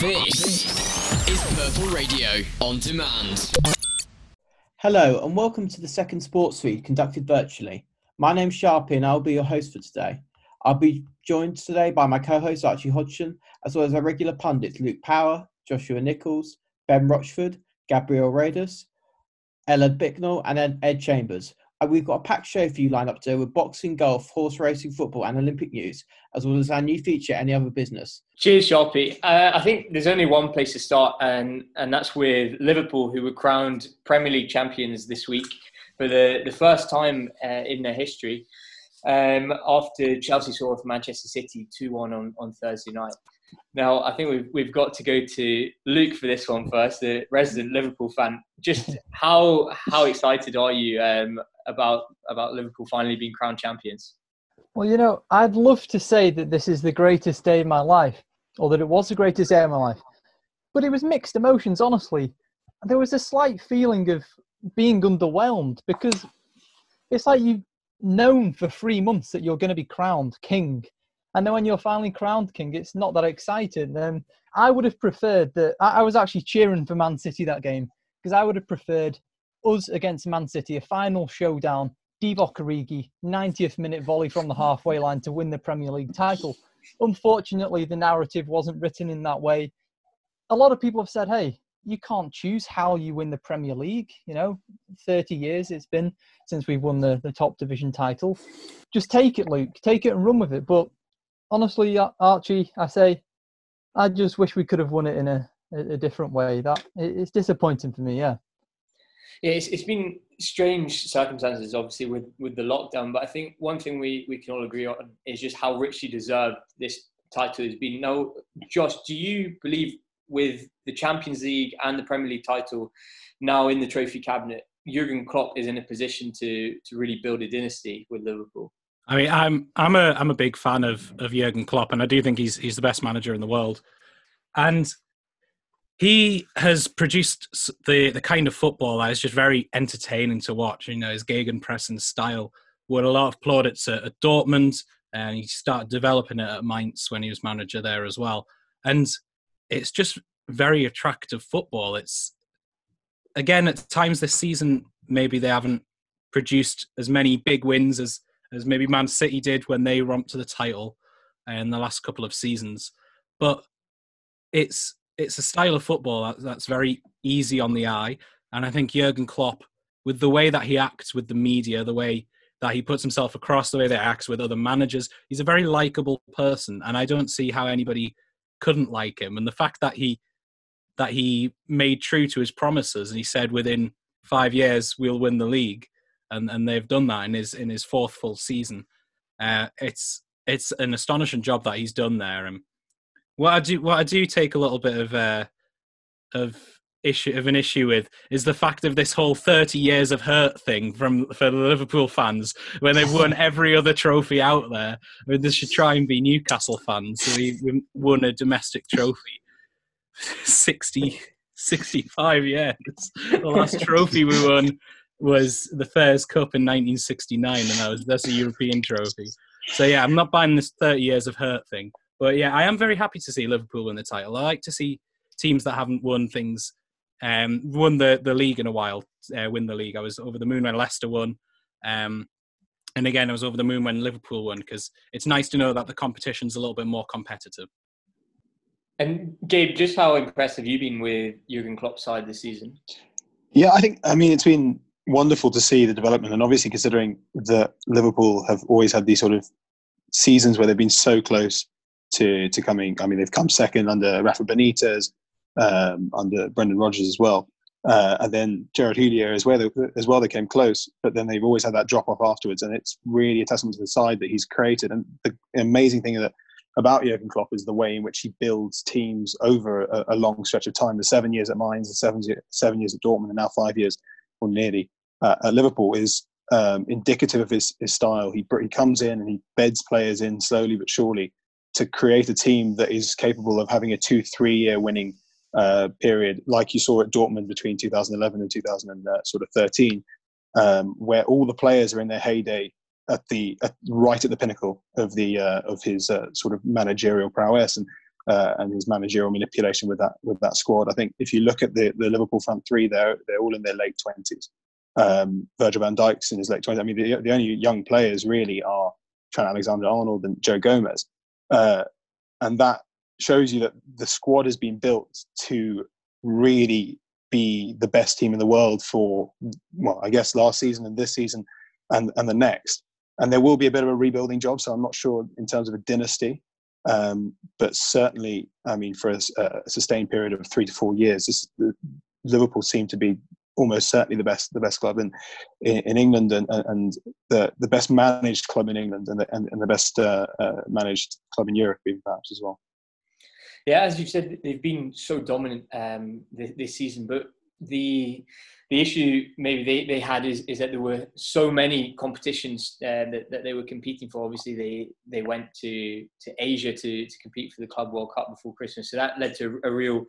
This is Purple Radio on demand. Hello, and welcome to the second sports feed conducted virtually. My name's Sharpie, and I'll be your host for today. I'll be joined today by my co host Archie Hodgson, as well as our regular pundits Luke Power, Joshua Nichols, Ben Rochford, Gabriel Radus, Ella Bicknell, and Ed Chambers. Uh, we've got a packed show for you lined up today with boxing, golf, horse racing, football, and Olympic news, as well as our new feature, Any Other Business. Cheers, Sharpie. Uh, I think there's only one place to start, and, and that's with Liverpool, who were crowned Premier League champions this week for the, the first time uh, in their history um, after Chelsea saw off Manchester City 2 1 on, on Thursday night. Now, I think we've, we've got to go to Luke for this one first, the resident Liverpool fan. Just how how excited are you um, about about Liverpool finally being crowned champions? Well, you know, I'd love to say that this is the greatest day of my life, or that it was the greatest day of my life, but it was mixed emotions. Honestly, there was a slight feeling of being underwhelmed because it's like you've known for three months that you're going to be crowned king, and then when you're finally crowned king, it's not that exciting. Um, I would have preferred that. I, I was actually cheering for Man City that game because I would have preferred us against Man City, a final showdown. Divock Origi, 90th minute volley from the halfway line to win the Premier League title. Unfortunately, the narrative wasn't written in that way. A lot of people have said, hey, you can't choose how you win the Premier League. You know, 30 years it's been since we've won the, the top division title. Just take it, Luke. Take it and run with it. But honestly, Archie, I say, I just wish we could have won it in a, a, different way. That it's disappointing for me. Yeah. Yeah, it's, it's been strange circumstances, obviously, with, with the lockdown. But I think one thing we, we can all agree on is just how richly deserved this title has been. Now, Josh, do you believe with the Champions League and the Premier League title now in the trophy cabinet, Jurgen Klopp is in a position to to really build a dynasty with Liverpool? I mean, I'm I'm a I'm a big fan of of Jurgen Klopp, and I do think he's he's the best manager in the world. And he has produced the the kind of football that is just very entertaining to watch. You know, his gegenpressing style won a lot of plaudits at, at Dortmund, and he started developing it at Mainz when he was manager there as well. And it's just very attractive football. It's again at times this season maybe they haven't produced as many big wins as as maybe Man City did when they romped to the title in the last couple of seasons, but it's it's a style of football that's very easy on the eye. And I think Jurgen Klopp, with the way that he acts with the media, the way that he puts himself across, the way that he acts with other managers, he's a very likable person. And I don't see how anybody couldn't like him. And the fact that he that he made true to his promises and he said within five years we'll win the league, and and they've done that in his in his fourth full season. Uh, it's it's an astonishing job that he's done there, and what I do, what I do take a little bit of uh, of issue of an issue with is the fact of this whole 30 years of hurt thing from for the Liverpool fans when they've won every other trophy out there. I mean, this should try and be Newcastle fans. So we, we won a domestic trophy 60, 65 years. The last trophy we won was the Fairs Cup in 1969, and that was that's a European trophy. So yeah, I'm not buying this 30 years of hurt thing. But yeah, I am very happy to see Liverpool win the title. I like to see teams that haven't won things, um, won the, the league in a while, uh, win the league. I was over the moon when Leicester won. Um, and again, I was over the moon when Liverpool won because it's nice to know that the competition's a little bit more competitive. And Gabe, just how impressed have you been with Jurgen Klopp's side this season? Yeah, I think I mean it's been wonderful to see the development, and obviously considering that Liverpool have always had these sort of seasons where they've been so close to to coming. I mean, they've come second under Rafa Benitez, um, under Brendan Rodgers as well, uh, and then Gerard Houllier as well. As well, they came close, but then they've always had that drop off afterwards, and it's really a testament to the side that he's created. And the amazing thing that about Jurgen Klopp is the way in which he builds teams over a, a long stretch of time. The seven years at Mainz, the seven, seven years at Dortmund, and now five years or nearly uh, at Liverpool is um, indicative of his, his style. He, he comes in and he beds players in slowly but surely to create a team that is capable of having a two, three year winning uh, period, like you saw at Dortmund between 2011 and 2013, uh, um, where all the players are in their heyday at the at, right at the pinnacle of the uh, of his uh, sort of managerial prowess. And uh, and his managerial manipulation with that with that squad. I think if you look at the, the Liverpool front three, they're they're all in their late twenties. Um, Virgil van Dijk's in his late twenties. I mean, the, the only young players really are Trent Alexander-Arnold and Joe Gomez, uh, and that shows you that the squad has been built to really be the best team in the world for well, I guess last season and this season and and the next. And there will be a bit of a rebuilding job, so I'm not sure in terms of a dynasty um, but certainly, I mean, for a, a, sustained period of three to four years, this, Liverpool seem to be almost certainly the best the best club in in, in England and, and the the best managed club in England and the, and, and the best uh, uh, managed club in Europe, even perhaps as well. Yeah, as you said, they've been so dominant um, this, this season, but the the issue maybe they, they had is, is that there were so many competitions uh, that, that they were competing for. Obviously, they they went to to Asia to to compete for the Club World Cup before Christmas, so that led to a real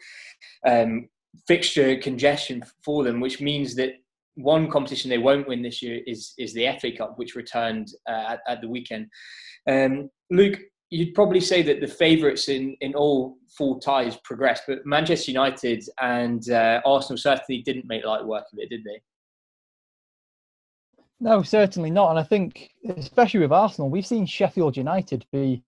um, fixture congestion for them, which means that one competition they won't win this year is is the FA Cup, which returned uh, at, at the weekend. Um, Luke, you'd probably say that the favourites in, in all four ties progressed, but Manchester United and uh, Arsenal certainly didn't make light work of it, did they? No, certainly not. And I think, especially with Arsenal, we've seen Sheffield United be,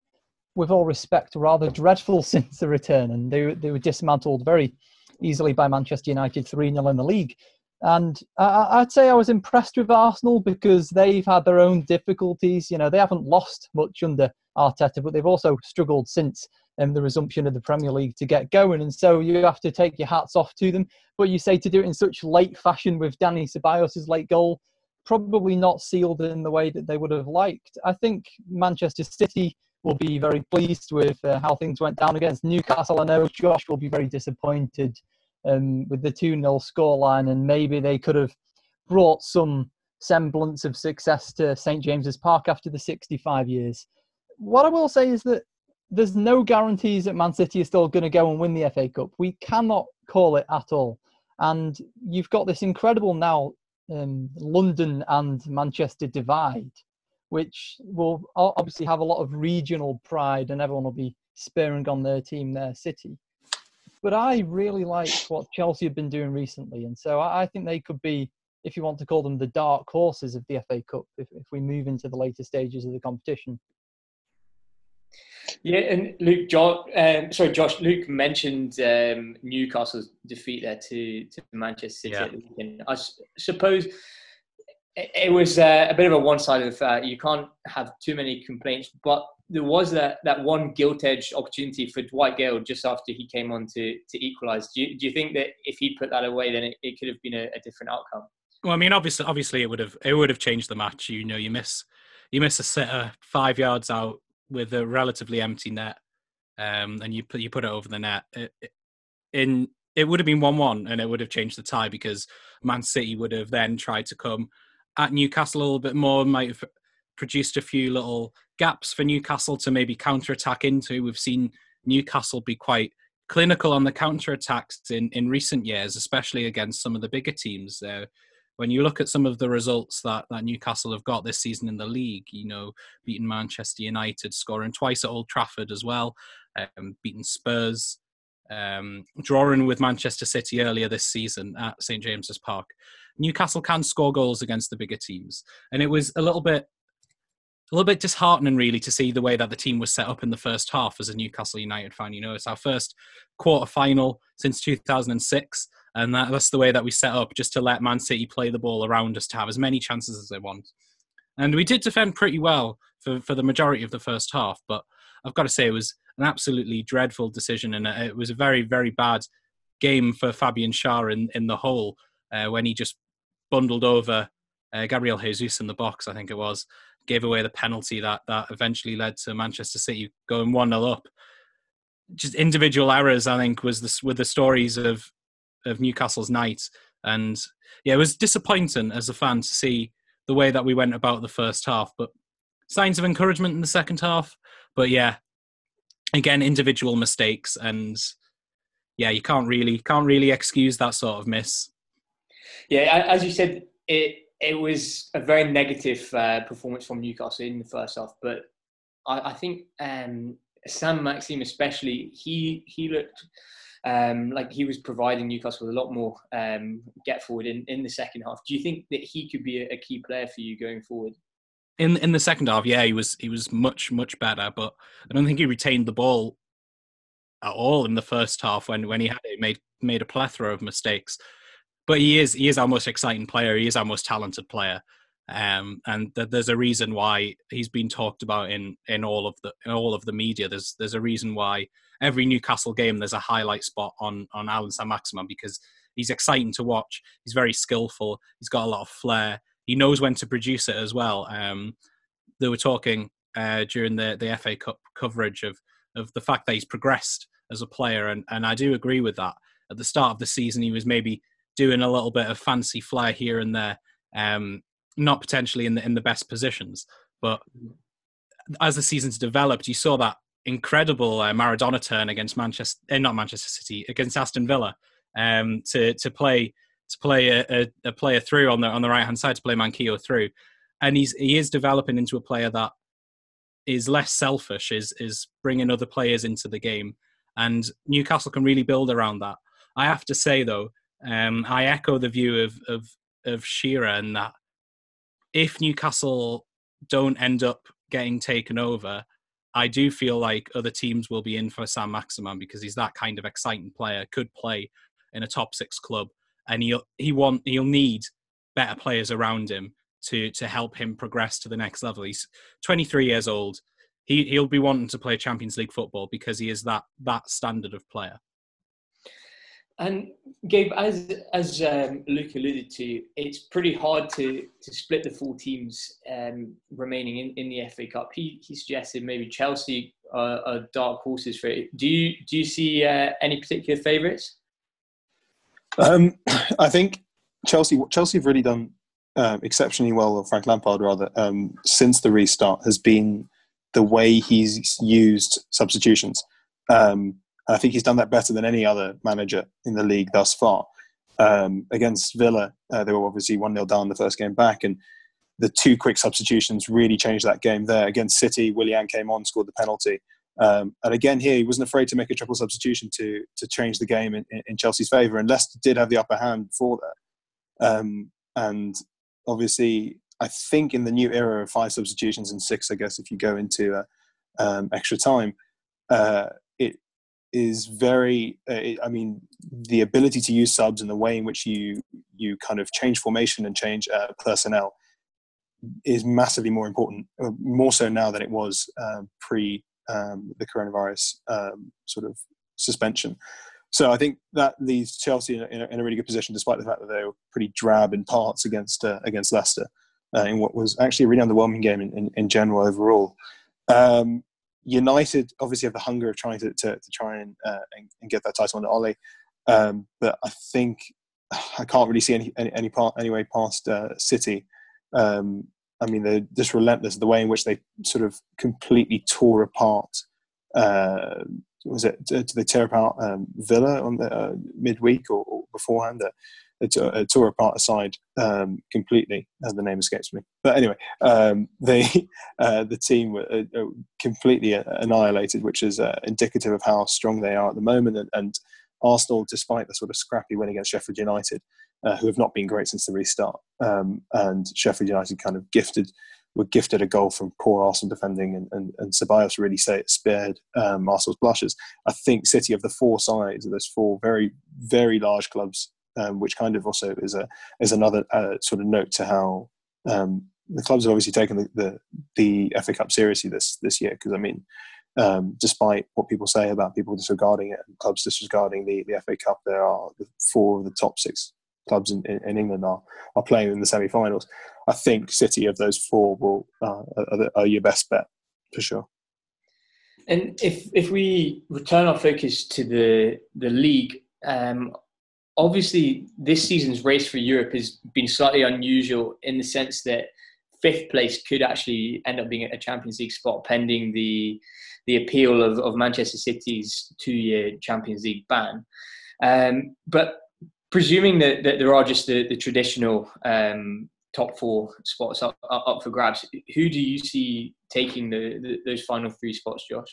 with all respect, rather dreadful since the return, and they they were dismantled very easily by Manchester United 3 0 in the league. And I, would say I was impressed with Arsenal because they've had their own difficulties. You know, they haven't lost much under Arteta, but they've also struggled since um, the resumption of the Premier League to get going. And so you have to take your hats off to them. But you say to do it in such late fashion with Dani Ceballos' late goal, probably not sealed in the way that they would have liked. I think Manchester City will be very pleased with uh, how things went down against Newcastle. I know Josh will be very disappointed um, with the 2 0 scoreline, and maybe they could have brought some semblance of success to St James's Park after the 65 years what I will say is that there's no guarantees that Man City is still going to go and win the FA Cup. We cannot call it at all. And you've got this incredible now um, London and Manchester divide, which will obviously have a lot of regional pride and everyone will be spurring on their team, their city. But I really like what Chelsea have been doing recently. And so I think they could be, if you want to call them the dark horses of the FA Cup, if, if we move into the later stages of the competition. Yeah, and Luke, Josh, um, sorry, Josh. Luke mentioned um, Newcastle's defeat there to to Manchester City. Yeah. I suppose it was uh, a bit of a one-sided affair. You can't have too many complaints, but there was that, that one gilt-edged opportunity for Dwight Gayle just after he came on to to equalise. Do you, do you think that if he put that away, then it, it could have been a, a different outcome? Well, I mean, obviously, obviously, it would have it would have changed the match. You know, you miss you miss a sitter five yards out with a relatively empty net, um, and you put you put it over the net, it, it, in it would have been one-one, and it would have changed the tie because Man City would have then tried to come at Newcastle a little bit more, might have produced a few little gaps for Newcastle to maybe counter attack into. We've seen Newcastle be quite clinical on the counter attacks in, in recent years, especially against some of the bigger teams. Uh, when you look at some of the results that, that Newcastle have got this season in the league, you know, beating Manchester United, scoring twice at Old Trafford as well, um, beating Spurs, um, drawing with Manchester City earlier this season at St James's Park. Newcastle can score goals against the bigger teams, and it was a little bit a little bit disheartening really to see the way that the team was set up in the first half as a Newcastle United fan. You know, it's our first quarter final since 2006 and that, that's the way that we set up, just to let Man City play the ball around us to have as many chances as they want. And we did defend pretty well for, for the majority of the first half, but I've got to say it was an absolutely dreadful decision, and it was a very, very bad game for Fabian Schär in, in the whole uh, when he just bundled over uh, Gabriel Jesus in the box, I think it was, gave away the penalty that, that eventually led to Manchester City going 1 0 up. Just individual errors, I think, was the, with the stories of of Newcastle's night. And yeah, it was disappointing as a fan to see the way that we went about the first half, but signs of encouragement in the second half. But yeah, again, individual mistakes, and yeah, you can't really can't really excuse that sort of miss. Yeah, as you said, it it was a very negative uh, performance from Newcastle in the first half, but I, I think um, Saint-Maximin, especially, he he looked um, like he was providing Newcastle with a lot more um, get forward in, in the second half. Do you think that he could be a, a, key player for you going forward? In in the second half, yeah, he was he was much much better, but I don't think he retained the ball at all in the first half when when he had it made made a plethora of mistakes. But he is he is our most exciting player. He is our most talented player. Um, and th- there's a reason why he's been talked about in in all of the in all of the media. There's there's a reason why every Newcastle game there's a highlight spot on on Allan Saint-Maximin because he's exciting to watch. He's very skillful. He's got a lot of flair. He knows when to produce it as well. Um, they were talking uh, during the the FA Cup coverage of of the fact that he's progressed as a player, and and I do agree with that. At the start of the season, he was maybe doing a little bit of fancy fly here and there. Um, not potentially in the in the best positions, but as the seasons developed, you saw that incredible uh, Maradona turn against Manchester, uh, not Manchester City, against Aston Villa, um, to to play to play a, a, a, player through on the on the right hand side to play Manquillo through, and he's he is developing into a player that is less selfish, is is bringing other players into the game, and Newcastle can really build around that. I have to say though, um, I echo the view of of of Shearer and that if Newcastle don't end up getting taken over, I do feel like other teams will be in for Saint-Maximin because he's that kind of exciting player, could play in a top six club, and he'll he want he'll need better players around him to to help him progress to the next level. He's 23 years old. He he'll be wanting to play Champions League football because he is that that standard of player. And Gabe, as as um, Luke alluded to, it's pretty hard to to split the four teams um, remaining in, in the FA Cup. He he suggested maybe Chelsea are, are dark horses for it. Do you do you see uh, any particular favourites? Um, I think Chelsea Chelsea have really done uh, exceptionally well, or Frank Lampard rather, um, since the restart has been the way he's used substitutions. Um, I think he's done that better than any other manager in the league thus far. Um, against Villa, uh, they were obviously 1 0 down the first game back, and the two quick substitutions really changed that game there. Against City, Willian came on, scored the penalty. Um, and again, here, he wasn't afraid to make a triple substitution to, to change the game in, in Chelsea's favour, and Leicester did have the upper hand for that. Um, and obviously, I think in the new era of five substitutions and six, I guess, if you go into uh, um, extra time, uh, is very uh, i mean the ability to use subs and the way in which you you kind of change formation and change uh, personnel is massively more important uh, more so now than it was um, pre um, the coronavirus um, sort of suspension. So i think that leaves chelsea in a, in a, really good position despite the fact that they were pretty drab in parts against uh, against leicester uh, in what was actually a really underwhelming game in, in, in general overall. Um, United obviously have the hunger of trying to, to, to try and, uh, and, and get that title on Ole, um, but I think I can't really see any any, any part anyway past uh, City. Um, I mean, they're just relentless. The way in which they sort of completely tore apart. Uh, was it? Did they tear apart um, Villa on the uh, midweek or, or beforehand? a, tore apart aside um, completely. Uh, the name escapes me, but anyway, um, they uh, the team were uh, uh completely uh, annihilated, which is uh, indicative of how strong they are at the moment. And, and, Arsenal, despite the sort of scrappy win against Sheffield United, who have not been great since the restart, um, and Sheffield United kind of gifted were gifted a goal from poor Arsenal defending, and, and, and Ceballos really say it spared um, Arsenal's blushes. I think City of the four sides, of those four very, very large clubs um, which kind of also is a is another uh, sort of note to how um, the clubs have obviously taken the, the, the FA Cup seriously this this year. Because I mean, um, despite what people say about people disregarding it, and clubs disregarding the, the FA Cup, there are four of the top six clubs in, in, England are are playing in the semi-finals. I think City of those four will uh, are, are your best bet for sure. And if if we return our focus to the the league, um, obviously this season's race for Europe has been slightly unusual in the sense that fifth place could actually end up being a Champions League spot pending the the appeal of, of Manchester City's two year Champions League ban. Um, but presuming that, that there are just the, the traditional um, top four spots up, up for grabs, who do you see taking the, the, those final three spots, Josh?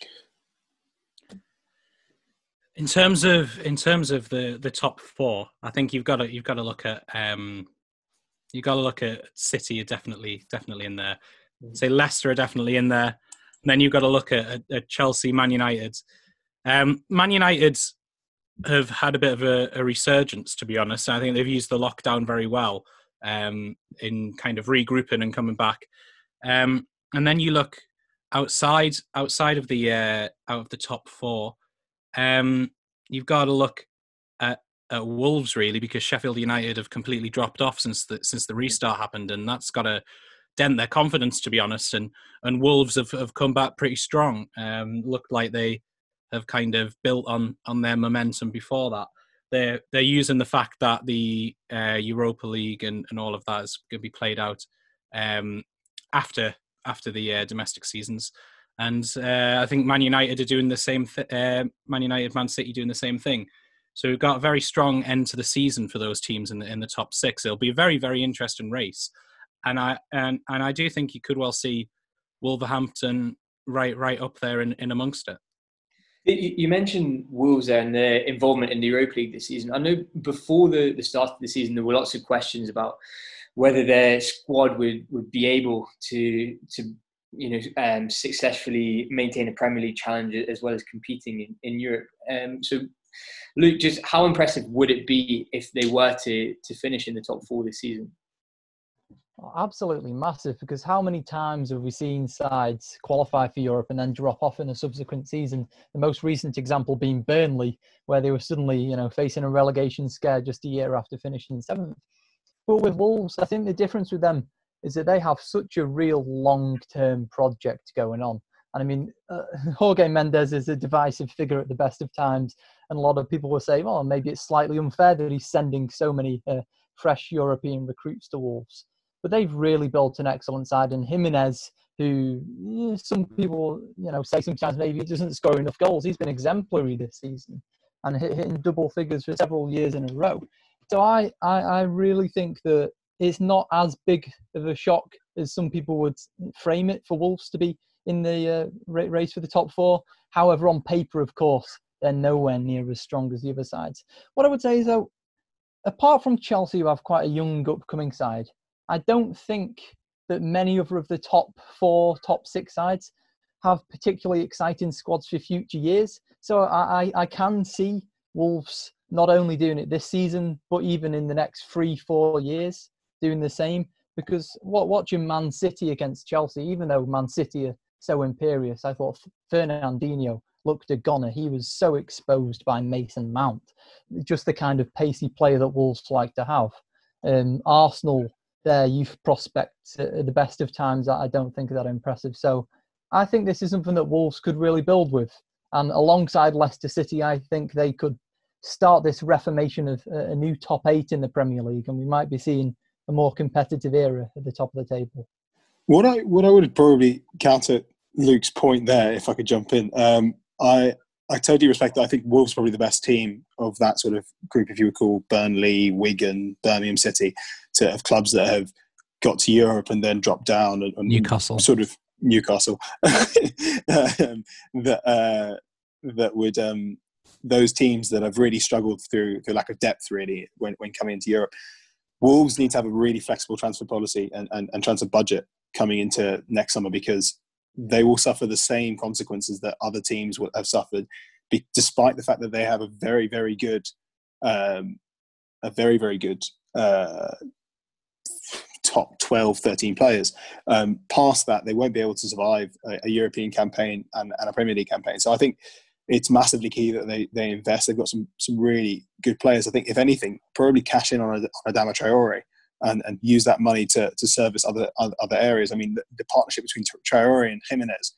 In terms of in terms of the the top four, I think you've got to you've got to look at um, you've got to look at City are definitely definitely in there. Say Leicester are definitely in there. And then you've got to look at, at, at Chelsea, Man United. Um, Man United have had a bit of a, a, resurgence, to be honest. I think they've used the lockdown very well um, in kind of regrouping and coming back. Um, and then you look outside outside of the uh, out of the top four. Um, you've got to look at, at Wolves really because Sheffield United have completely dropped off since the since the restart happened, and that's got to dent their confidence, to be honest. And and Wolves have, have come back pretty strong. Um, looked like they have kind of built on on their momentum before that. They're they're using the fact that the uh, Europa League and, and all of that is going to be played out um, after after the uh, domestic seasons. And uh, I think Man United are doing the same. Th- uh, Man United, Man City doing the same thing. So we've got a very strong end to the season for those teams in the in the top six. It'll be a very very interesting race, and I and and I do think you could well see Wolverhampton right right up there in, in amongst it. You mentioned Wolves and their involvement in the Europa League this season. I know before the, the start of the season, there were lots of questions about whether their squad would, would be able to to you know um, successfully maintain a Premier League challenge as well as competing in, in Europe. Um, so, Luke, just how impressive would it be if they were to to finish in the top four this season? Oh, absolutely massive because how many times have we seen sides qualify for Europe and then drop off in a subsequent season? The most recent example being Burnley, where they were suddenly, you know, facing a relegation scare just a year after finishing seventh. But with Wolves, I think the difference with them is that they have such a real long-term project going on. And I mean, uh, Jorge Mendes is a divisive figure at the best of times, and a lot of people were saying, well, maybe it's slightly unfair that he's sending so many uh, fresh European recruits to Wolves but they've really built an excellent side. And Jimenez, who eh, some people, you know, say sometimes maybe he doesn't score enough goals, he's been exemplary this season and hitting double figures for several years in a row. So I, I, I really think that it's not as big of a shock as some people would frame it for Wolves to be in the uh, race for the top four. However, on paper, of course, they're nowhere near as strong as the other sides. What I would say is, though, apart from Chelsea, who have quite a young upcoming side, I don't think that many other of the top four, top six sides have particularly exciting squads for future years. So I, I, can see Wolves not only doing it this season, but even in the next three, four years doing the same. Because what watching Man City against Chelsea, even though Man City are so imperious, I thought Fernandinho looked a goner. He was so exposed by Mason Mount, just the kind of pacey player that Wolves like to have. Um, Arsenal their youth prospects at the best of times I don't think are that impressive. So I think this is something that Wolves could really build with. And alongside Leicester City, I think they could start this reformation of a new top eight in the Premier League, and we might be seeing a more competitive era at the top of the table. What I what I would probably counter Luke's point there, if I could jump in, um, I I totally respect that. I think Wolves probably the best team of that sort of group, if you would call Burnley, Wigan, Birmingham City, to have clubs that have got to Europe and then dropped down and, and Newcastle, sort of Newcastle, um, that uh, that would um, those teams that have really struggled through through lack of depth, really, when when coming into Europe. Wolves need to have a really flexible transfer policy and, and, and transfer budget coming into next summer because they will suffer the same consequences that other teams will have suffered, be, despite the fact that they have a very, very good, um, a very, very good uh, top 12, 13 players. Um, past that, they won't be able to survive a, a European campaign and, and, a Premier League campaign. So I think it's massively key that they, they invest. They've got some, some really good players. I think, if anything, probably cash in on a, on Adama Traore and, and use that money to, to service other other areas. I mean, the, the partnership between Traore and Jimenez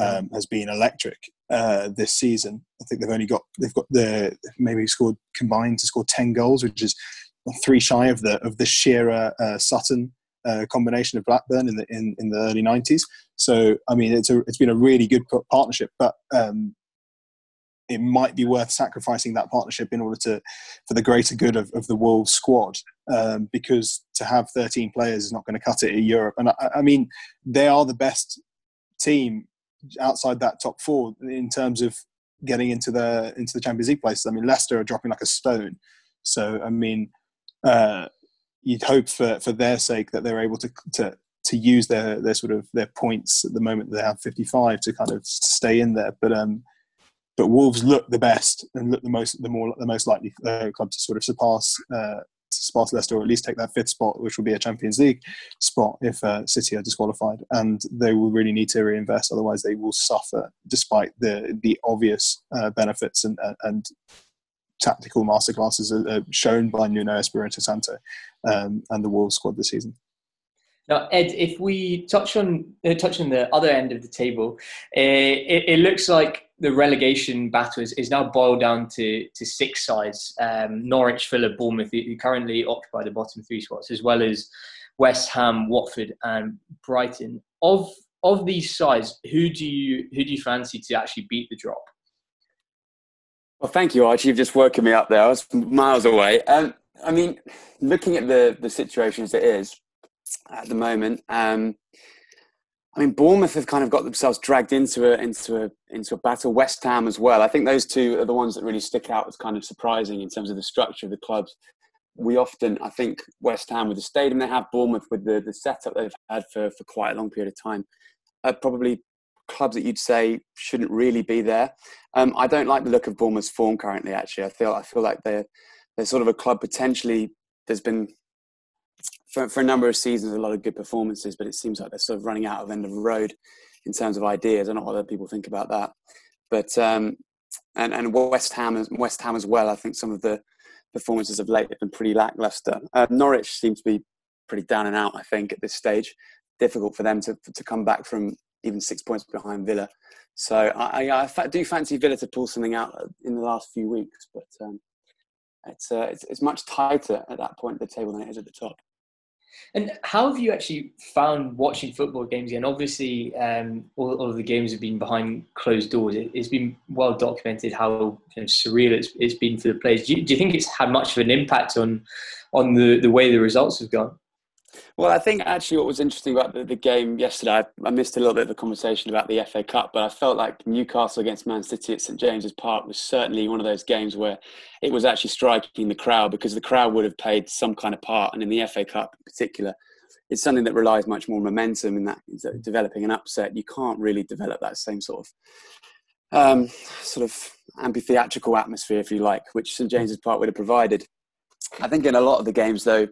um, has been electric uh, this season. I think they've only got they've got the maybe scored combined to score ten goals, which is three shy of the of the Shearer uh, Sutton uh, combination of Blackburn in the in, in the early nineties. So I mean, it's a it's been a really good partnership, but um, it might be worth sacrificing that partnership in order to for the greater good of, of the Wolves squad um, because to have 13 players is not going to cut it in Europe and I, I, mean they are the best team outside that top four in terms of getting into the into the Champions League places. I mean, Leicester are dropping like a stone. So I mean, uh, you'd hope for for their sake that they're able to to to use their their sort of their points at the moment they have 55 to kind of stay in there. But um, but Wolves look the best and look the most the more the most likely uh, club to sort of surpass uh, surpass Leicester or at least take that fifth spot, which will be a Champions League spot if uh, City are disqualified. And they will really need to reinvest, otherwise they will suffer, despite the the obvious uh, benefits and and tactical masterclasses shown by Nuno Espirito Santo um, and the Wolves squad this season. Now, Ed, if we touch on uh, touch on the other end of the table, uh, it, it, looks like the relegation battle is, is, now boiled down to, to six sides: um, Norwich, Villa, Bournemouth, who currently occupy the bottom three spots, as well as West Ham, Watford, and Brighton. Of of these sides, who do you who do you fancy to actually beat the drop? Well, thank you, Archie. You've just woken me up there. I was miles away. Um, I mean, looking at the the situation as it is at the moment, um, I mean, Bournemouth have kind of got themselves dragged into a into a into a battle. West Ham as well. I think those two are the ones that really stick out as kind of surprising in terms of the structure of the clubs. We often, I think, West Ham with the stadium they have, Bournemouth with the the setup they've had for for quite a long period of time, are probably clubs that you'd say shouldn't really be there. Um, I don't like the look of Bournemouth's form currently. Actually, I feel I feel like they're they're sort of a club potentially. There's been for, for a number of seasons a lot of good performances, but it seems like they're sort of running out of end of the road in terms of ideas. I don't know what other people think about that, but um, and and West Ham West Ham as well. I think some of the performances of late have been pretty lackluster. Uh, Norwich seems to be pretty down and out. I think at this stage, difficult for them to to come back from even six points behind Villa. So I, I, I, do fancy Villa to pull something out in the last few weeks, but um, it's, uh, it's, it's much tighter at that point of the table than it is at the top. And how have you actually found watching football games again? Obviously, um, all, all, of the games have been behind closed doors. It, has been well documented how surreal it's, it's been for the players. Do you, do you, think it's had much of an impact on on the, the way the results have gone? Well, I think actually what was interesting about the, the game yesterday, I, I, missed a little bit of the conversation about the FA Cup, but I felt like Newcastle against Man City at St James's Park was certainly one of those games where it was actually striking the crowd because the crowd would have played some kind of part. And in the FA Cup in particular, it's something that relies much more momentum in that developing an upset. You can't really develop that same sort of um, sort of amphitheatrical atmosphere, if you like, which St James's Park would have provided. I think in a lot of the games, though,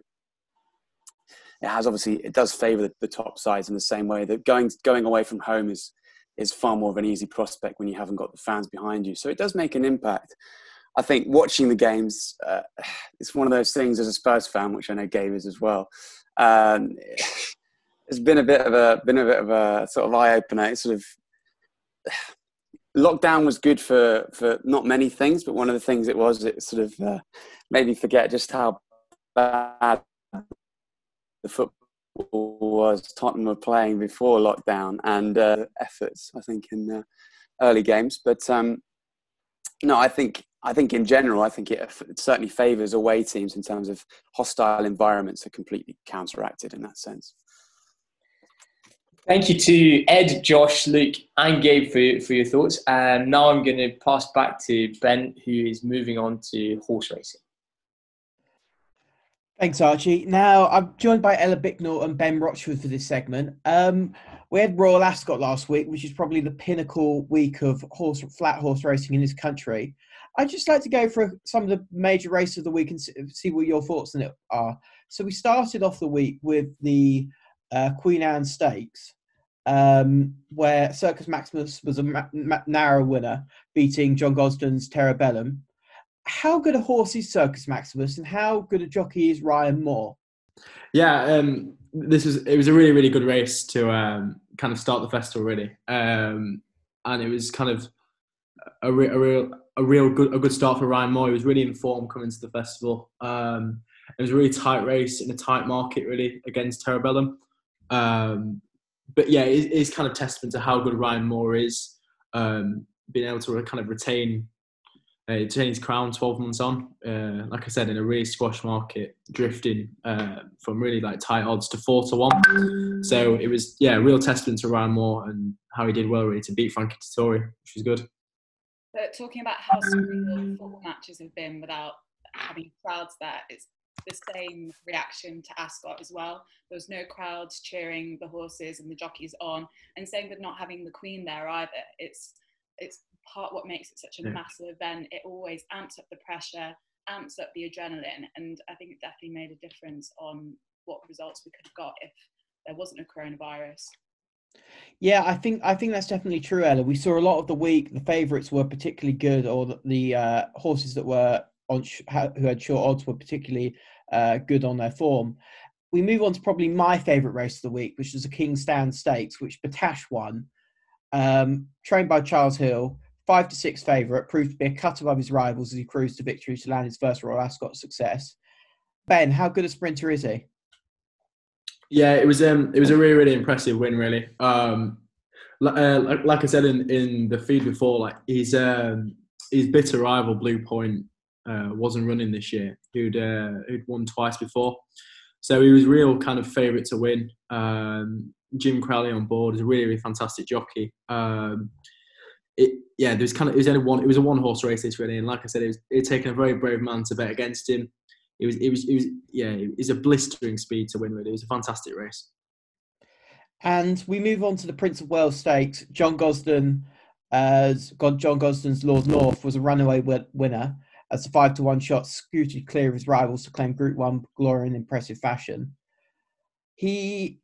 it has obviously it does favour the, the, top sides in the same way that going going away from home is is far more of an easy prospect when you haven't got the fans behind you. So it does make an impact. I think watching the games, uh, it's one of those things as a Spurs fan, which I know Gabe is as well. Um, it's been a bit of a been a bit of a sort of eye opener. It's sort of lockdown was good for for not many things, but one of the things it was it sort of uh, made me forget just how bad the football was Tottenham were playing before lockdown and uh, efforts, I think, in early games. But um, no, I think I think in general, I think it, certainly favours away teams in terms of hostile environments are completely counteracted in that sense. Thank you to Ed, Josh, Luke, and Gabe for, for your thoughts. And now I'm going to pass back to Ben, who is moving on to horse racing. Thanks, Archie. Now I'm joined by Ella Bicknell and Ben Rochford for this segment. Um, we had Royal Ascot last week, which is probably the pinnacle week of horse flat horse racing in this country. I'd just like to go for some of the major races of the week and see what your thoughts on it are. So we started off the week with the uh, Queen Anne Stakes, um, where Circus Maximus was a ma- ma- narrow winner, beating John Gosden's Terebellum how good a horse is Circus Maximus, and how good a jockey is Ryan Moore? Yeah, um, this was it was a really really good race to um, kind of start the festival really, um, and it was kind of a, re- a, real a real good a good start for Ryan Moore. He was really in form coming to the festival. Um, it was a really tight race in a tight market really against Terebellum. Um, but yeah, it, it's kind of testament to how good Ryan Moore is, um, being able to kind of retain uh, changed crown 12 months on. Uh, like I said, in a really squash market, drifting uh, from really like tight odds to four to one. So it was yeah, real testament to Ryan Moore and how he did well really to beat Frankie Dettori, which was good. But talking about how surreal football matches have been without having crowds there, it's the same reaction to Ascot as well. There was no crowds cheering the horses and the jockeys on, and same with not having the Queen there either. It's it's part what makes it such a Yeah. massive event. It always amps up the pressure, amps up the adrenaline, and I think it definitely made a difference on what results we could have got if there wasn't a coronavirus. Yeah, I think I think that's definitely true, Ella. We saw a lot of the week. The favourites were particularly good, or the, the uh, horses that were on sh- who had short odds were particularly uh, good on their form. We move on to probably my favourite race of the week, which is the King Stand Stakes, which Battaash won. Um, trained by Charles Hill, five to six favourite, proved to be a cut above his rivals as he cruised to victory to land his first Royal Ascot success. Ben, how good a sprinter is he? Yeah, it was um, it was a really really impressive win. Really, um, uh, like, I said in, in the feed before, like his um, his bitter rival Blue Point uh, wasn't running this year. Who'd uh, who'd won twice before, so he was real kind of favourite to win. Um, Jim Crowley on board is a really really fantastic jockey. Um, it yeah, there was kind of it was only one it was a one horse race this really, and like I said, it was it taken a very brave man to bet against him. It was it was it was yeah, it was a blistering speed to win. Really, it was a fantastic race. And we move on to the Prince of Wales Stakes. John Gosden, uh, John Gosden's Lord North was a runaway wi- winner as the five to one shot scooted clear of his rivals to claim Group One glory in impressive fashion. He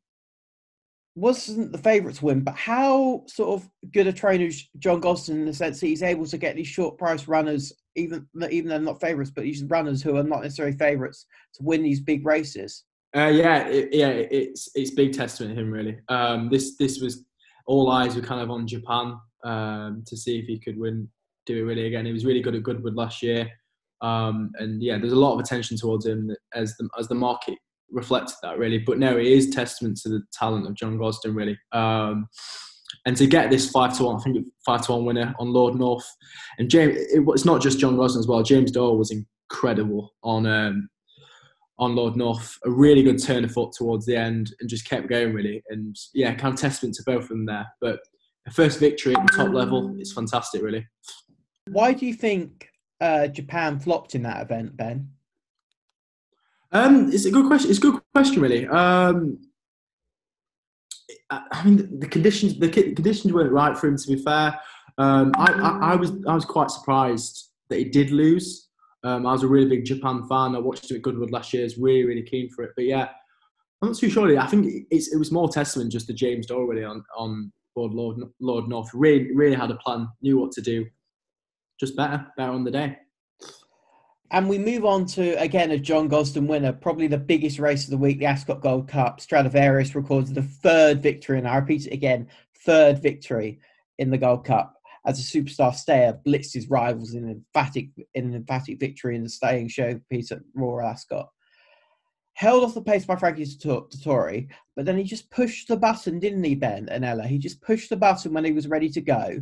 wasn't the favourite to win, but how sort of good a trainer is John Gosden in the sense that he's able to get these short price runners, even even though they're not favourites, but these runners who are not necessarily favourites to win these big races. Uh, yeah, it, yeah, it's it's big testament to him really. Um, this this was all eyes were kind of on Japan um, to see if he could win, do it really again. He was really good at Goodwood last year, um, and yeah, there's a lot of attention towards him as the as the market reflected that really. But no, it is testament to the talent of John Gosden really. Um, and to get this five to one, I think five to one winner on Lord North, and James, it, it's not just John Gosden as well. James Doyle was incredible on um, on Lord North. A really good turn of foot towards the end, and just kept going really. And yeah, kind of testament to both of them there. But the first victory at the top level, it's fantastic really. Why do you think uh, Japan flopped in that event, Ben? Um, it's a good question. It's a good question, really. Um, I mean, the conditions the conditions weren't right for him. To be fair, um, I, I, I was I was quite surprised that he did lose. Um, I was a really big Japan fan. I watched him at Goodwood last year. I was really really keen for it. But yeah, I'm not too sure. really. I think it was more testament just to James really on on board Lord Lord North. Really really had a plan, knew what to do. Just better, better on the day. And we move on to again a John Gosden winner, probably the biggest race of the week, the Ascot Gold Cup. Stradivarius records the third victory, and I repeat it again, third victory in the Gold Cup as a superstar stayer blitzed his rivals in an emphatic in an emphatic victory in the staying showpiece at Royal Ascot. Held off the pace by Frankie Dettori, but then he just pushed the button, didn't he, Ben and Ella? He just pushed the button when he was ready to go,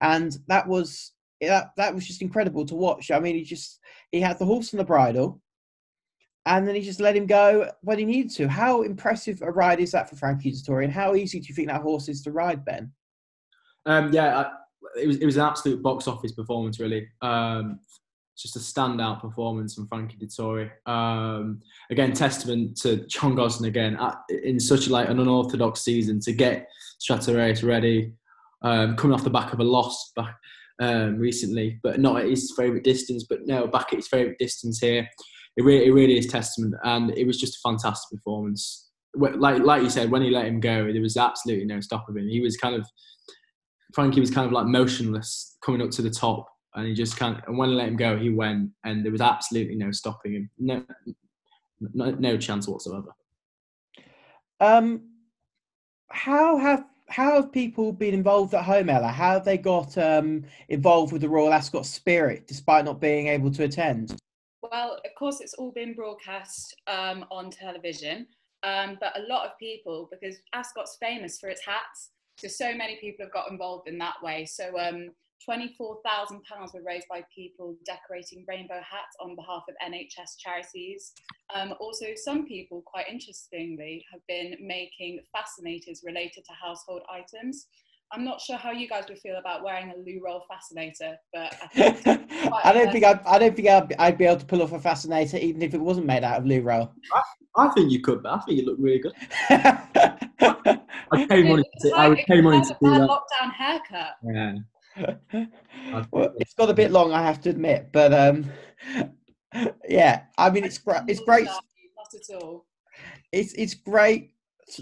and that was that that was just incredible to watch. I mean, he just he had the horse and the bridle, and then he just let him go when he needed to. How impressive a ride is that for Frankie Dettori, and how easy do you think that horse is to ride, Ben? Um, yeah, I, it was it was an absolute box office performance, really. Um, just a standout performance from Frankie Dettori. Um, again, testament to John Gosden again at, in such like an unorthodox season to get Stradivarius ready, um, coming off the back of a loss back um, recently, but not at his favourite distance, but no, back at his favourite distance here. It really, it really is testament, and it was just a fantastic performance. Like, like you said, when he let him go, there was absolutely no stopping him. He was kind of, Frankie was kind of like motionless coming up to the top, and he just kind of, and when he let him go, he went, and there was absolutely no stopping him. No, no, no chance whatsoever. Um, how have how have people been involved at home, Ella? How have they got um, involved with the Royal Ascot spirit despite not being able to attend? Well, of course, it's all been broadcast um, on television, um, but a lot of people, because Ascot's famous for its hats, so so many people have got involved in that way. So um, £24,000 were raised by people decorating rainbow hats on behalf of NHS charities. Um, also, some people, quite interestingly, have been making fascinators related to household items. I'm not sure how you guys would feel about wearing a loo roll fascinator, but I, think I don't think I'd, I don't think I'd, I'd be able to pull off a fascinator even if it wasn't made out of loo roll. I think you could, but I think you look really good. I'd pay money to, I would pay money to do that. lockdown haircut. Yeah. Well, it's got a bit long, I have to admit, but um, yeah, I mean, it's great. It's great. Not at all. It's it's great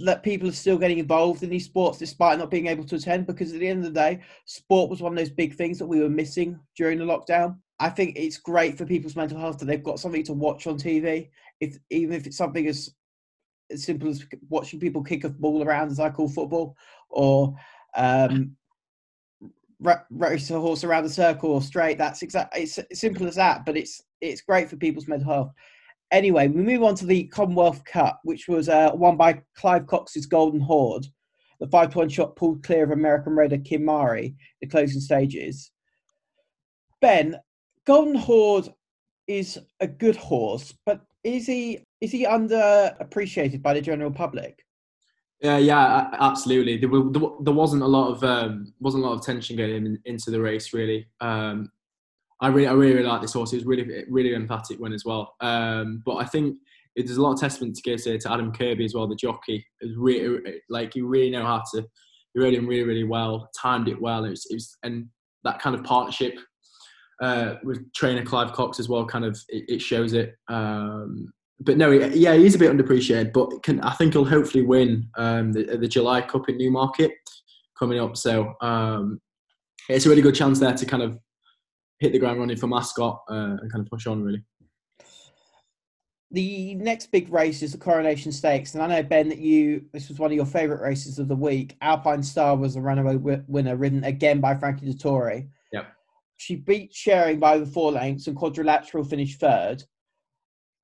that people are still getting involved in these sports despite not being able to attend because at the end of the day, sport was one of those big things that we were missing during the lockdown. I think it's great for people's mental health that they've got something to watch on TV, if even if it's something as as simple as watching people kick a ball around, as I call football, or um, ra- race a horse around the circle or straight. That's exactly it's simple as that. But it's it's great for people's mental health. Anyway, we move on to the Commonwealth Cup, which was uh, won by Clive Cox's Golden Horde. The five to one shot pulled clear of American raider Kimari, the closing stages. Ben, Golden Horde is a good horse, but is he is he underappreciated by the general public? Yeah, yeah, absolutely. There, were, there wasn't a lot of um, wasn't a lot of tension in, into the race really. Um, I really, I really, really like this horse. He was really, really emphatic win as well. Um, but I think it, there's a lot of testament to give to, to Adam Kirby as well. The jockey is really like you really know how to. He rode him really, really well. Timed it well. It was, it was and that kind of partnership uh, with trainer Clive Cox as well. Kind of it, it shows it. Um, but no, yeah, he's a bit underappreciated. But can, I think he'll hopefully win um, the, the July Cup in Newmarket coming up. So um, it's a really good chance there to kind of hit the ground running for mascot uh, and kind of push on really. The next big race is the Coronation Stakes, and I know Ben that you this was one of your favourite races of the week. Alpine Star was the runaway wi- winner, ridden again by Frankie Dettori. Yep. She beat Sharing by over four lengths, and Quadrilateral finished third.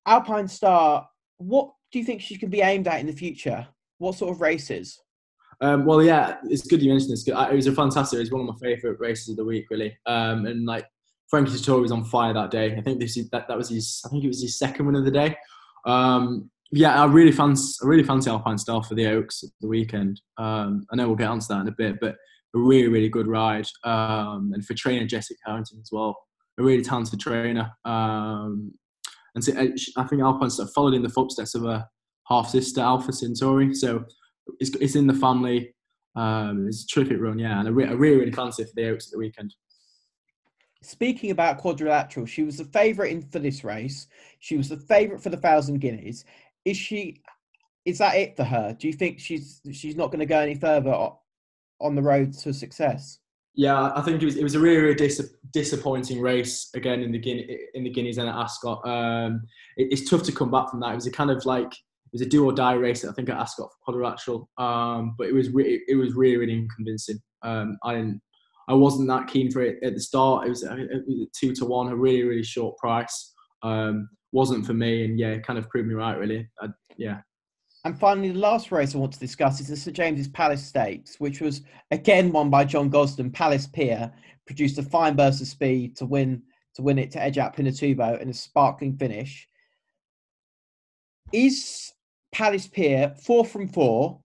Alpine Star, what do you think she can be aimed at in the future? What sort of races? Um, well, yeah, it's good you mentioned this. It was a fantastic. It was one of my favourite races of the week, really. Um, and like Frankie Dettori was on fire that day. I think this is, that that was his. I think it was his second win of the day. Um, yeah, I really fancy. I really fancy Alpine Star for the Oaks at the weekend. Um, I know we'll get onto that in a bit, but a really, really good ride. Um, and for trainer Jessica Harrington as well, a really talented trainer. Um, and so, uh, I think Alpine Star followed in the footsteps of her half sister Alpha Centauri. So it's, it's in the family. Um, it's a terrific run, yeah, and I, re- I really, really fancy for the Oaks at the weekend. Speaking about Quadrilateral, she was the favourite in for this race. She was the favourite for the Thousand Guineas. Is she? Is that it for her? Do you think she's she's not going to go any further on the road to success? Yeah, I think it was it was a really, really dis- disappointing race again in the Guine- in the Guineas and at Ascot. Um, it, it's tough to come back from that. It was a kind of like it was a do or die race. I think at Ascot for quadrilateral, um, but it was re- it was really really unconvincing. Um, I didn't, I wasn't that keen for it at the start. It was, it was two to one, a really really short price. Um, wasn't for me, and yeah, it kind of proved me right. Really, I, yeah. And finally, the last race I want to discuss is the St James's Palace Stakes, which was again won by John Gosden. Palace Pier produced a fine burst of speed to win to win it to edge out Pinatubo in a sparkling finish. Is Palace Pier four from four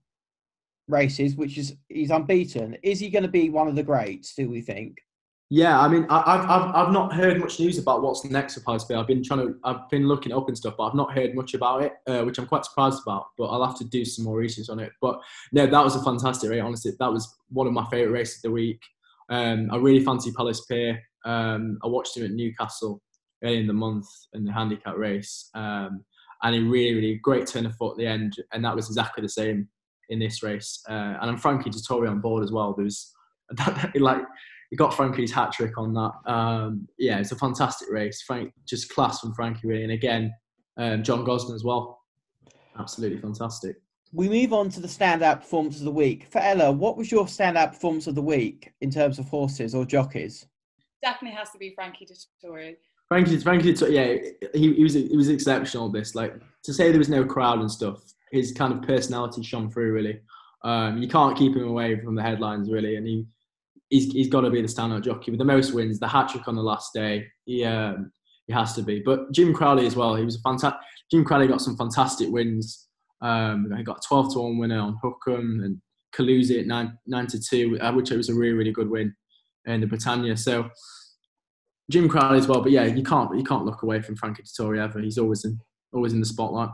races, which is he's unbeaten? Is he going to be one of the greats? Do we think? Yeah, I mean, I, I've, I've I've not heard much news about what's next for Palace Pier. I've been trying to, I've been looking up and stuff, but I've not heard much about it, uh, which I'm quite surprised about. But I'll have to do some more research on it. But no, that was a fantastic race. Honestly, that was one of my favourite races of the week. Um, I really fancy Palace Pier. Um, I watched him at Newcastle early in the month in the handicap race, um, and he really, really great turn of foot at the end, and that was exactly the same in this race. Uh, and I'm Frankie Dettori on board as well. There was like he got Frankie's hat trick on that. Um, yeah, it's a fantastic race. Frank just class from Frankie really, and again, um, John Gosden as well. Absolutely fantastic. We move on to the standout performance of the week. For Ella, what was your standout performance of the week in terms of horses or jockeys? Definitely has to be Frankie Dettori. Frankie, Frankie, yeah, he, he was he was exceptional. This like to say there was no crowd and stuff. His kind of personality shone through really. Um, you can't keep him away from the headlines really, and he he's, he's got to be the standout jockey with the most wins. The hat trick on the last day, he um, he has to be. But Jim Crowley as well. He was a fantastic. Jim Crowley got some fantastic wins. Um, he got a 12 to one winner on Hukum and Khaloosy at nine nine to two, uh, which was a really really good win in the Britannia. So Jim Crowley as well, but yeah, you can't you can't look away from Frankie Dettori ever. He's always in always in the spotlight.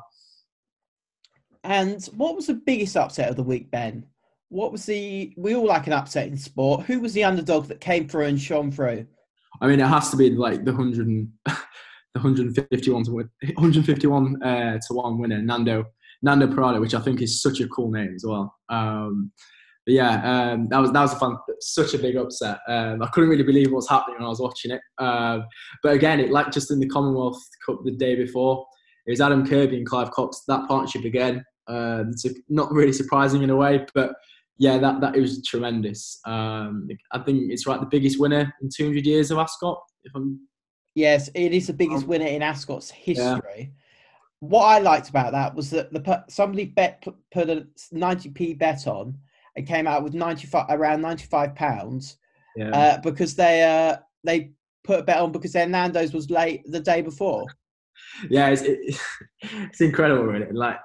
And what was the biggest upset of the week, Ben? What was the we all like an upset in sport? Who was the underdog that came through and shone through? I mean, it has to be like the hundred and the 151 to win, 151 uh, to one winner, Nando Nando Parrado, which I think is such a cool name as well. Um, but yeah, um, that was that was a fun, such a big upset. Um, I couldn't really believe what was happening when I was watching it. Uh, but again, it like just in the Commonwealth Cup the day before, it was Adam Kirby and Clive Cox. That partnership again, so not really surprising in a way, but yeah, that that was tremendous. Um, I think it's right the biggest winner in 200 years of Ascot. If I'm yes, it is the biggest um, winner in Ascot's history. Yeah. What I liked about that was that the somebody bet put a 90p bet on and came out with 95 around 95 pounds yeah. uh, because they uh, they put a bet on because their Nando's was late the day before. Yeah, it's, it, it's incredible, really. Like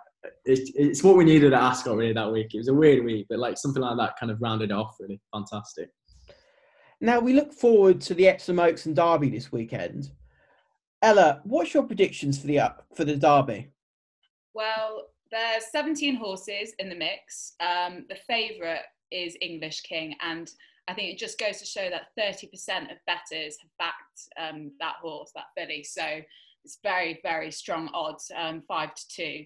it's, it's what we needed at Ascot really that week. It was a weird week, but like something like that kind of rounded off really fantastic. Now we look forward to the Epsom Oaks and Derby this weekend. Ella, what's your predictions for the uh, for the Derby? Well, there's 17 horses in the mix. Um, the favourite is English King, and I think it just goes to show that 30% of bettors have backed um, that horse, that filly. So it's very, very strong odds, um, five to two.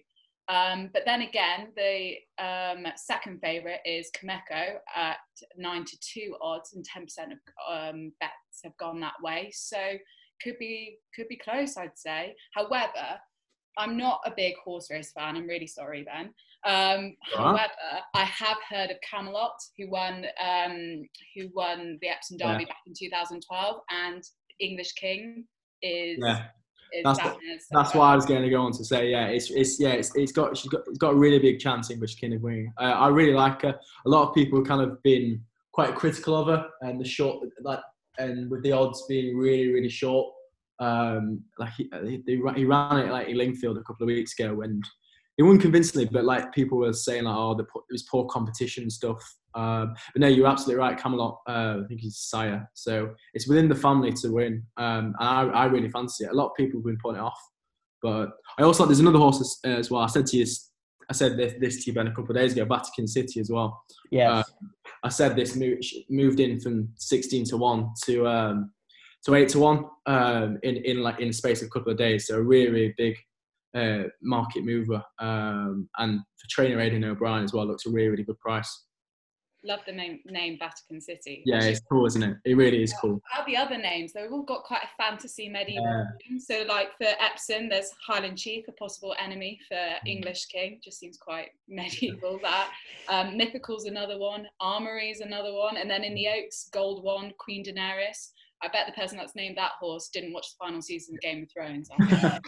Um, but then again, the um, second favourite is Kameko at nine to two odds, and 10% of um, bets have gone that way. So could be could be close, I'd say. However, I'm not a big horse race fan. I'm really sorry, Ben. Um, However, I have heard of Camelot, who won um, who won the Epsom Derby yeah. back in 2012, and English King is. Yeah. That's, that's why I was going to go on to say, yeah, it's, it's yeah, it's, it's got she's got it's got a really big chance in which kind of winning. Uh, I really like her. A lot of people kind of been quite critical of her and the short like and with the odds being really really short. Um, like he, he, he ran it like Lingfield a couple of weeks ago, and it won convincingly. But like people were saying, like, oh, the, it was poor competition and stuff. Um, but no, you're absolutely right. Camelot, uh, I think he's sire, so it's within the family to win. Um, and I, I really fancy it. A lot of people have been putting it off, but I also there's another horse as, uh, as well. I said to you, I said this, this to you Ben a couple of days ago. Vatican City as well. Yeah. Uh, I said this moved, moved in from 16 to one to um, to eight to one um, in in like in the space of a couple of days. So a really really big uh, market mover, um, and for trainer Aidan O'Brien as well looks a really really good price. Love the name, name Vatican City. Yeah, it's cool, isn't it? It really is cool. How the other names? They've all got quite a fantasy medieval. Yeah. So, like for Epsom, there's Highland Chief, a possible enemy for mm. English King. Just seems quite medieval. that um, Mythical's another one. Armory's another one, and then in the Oaks, Gold One, Queen Daenerys. I bet the person that's named that horse didn't watch the final season of Game of Thrones.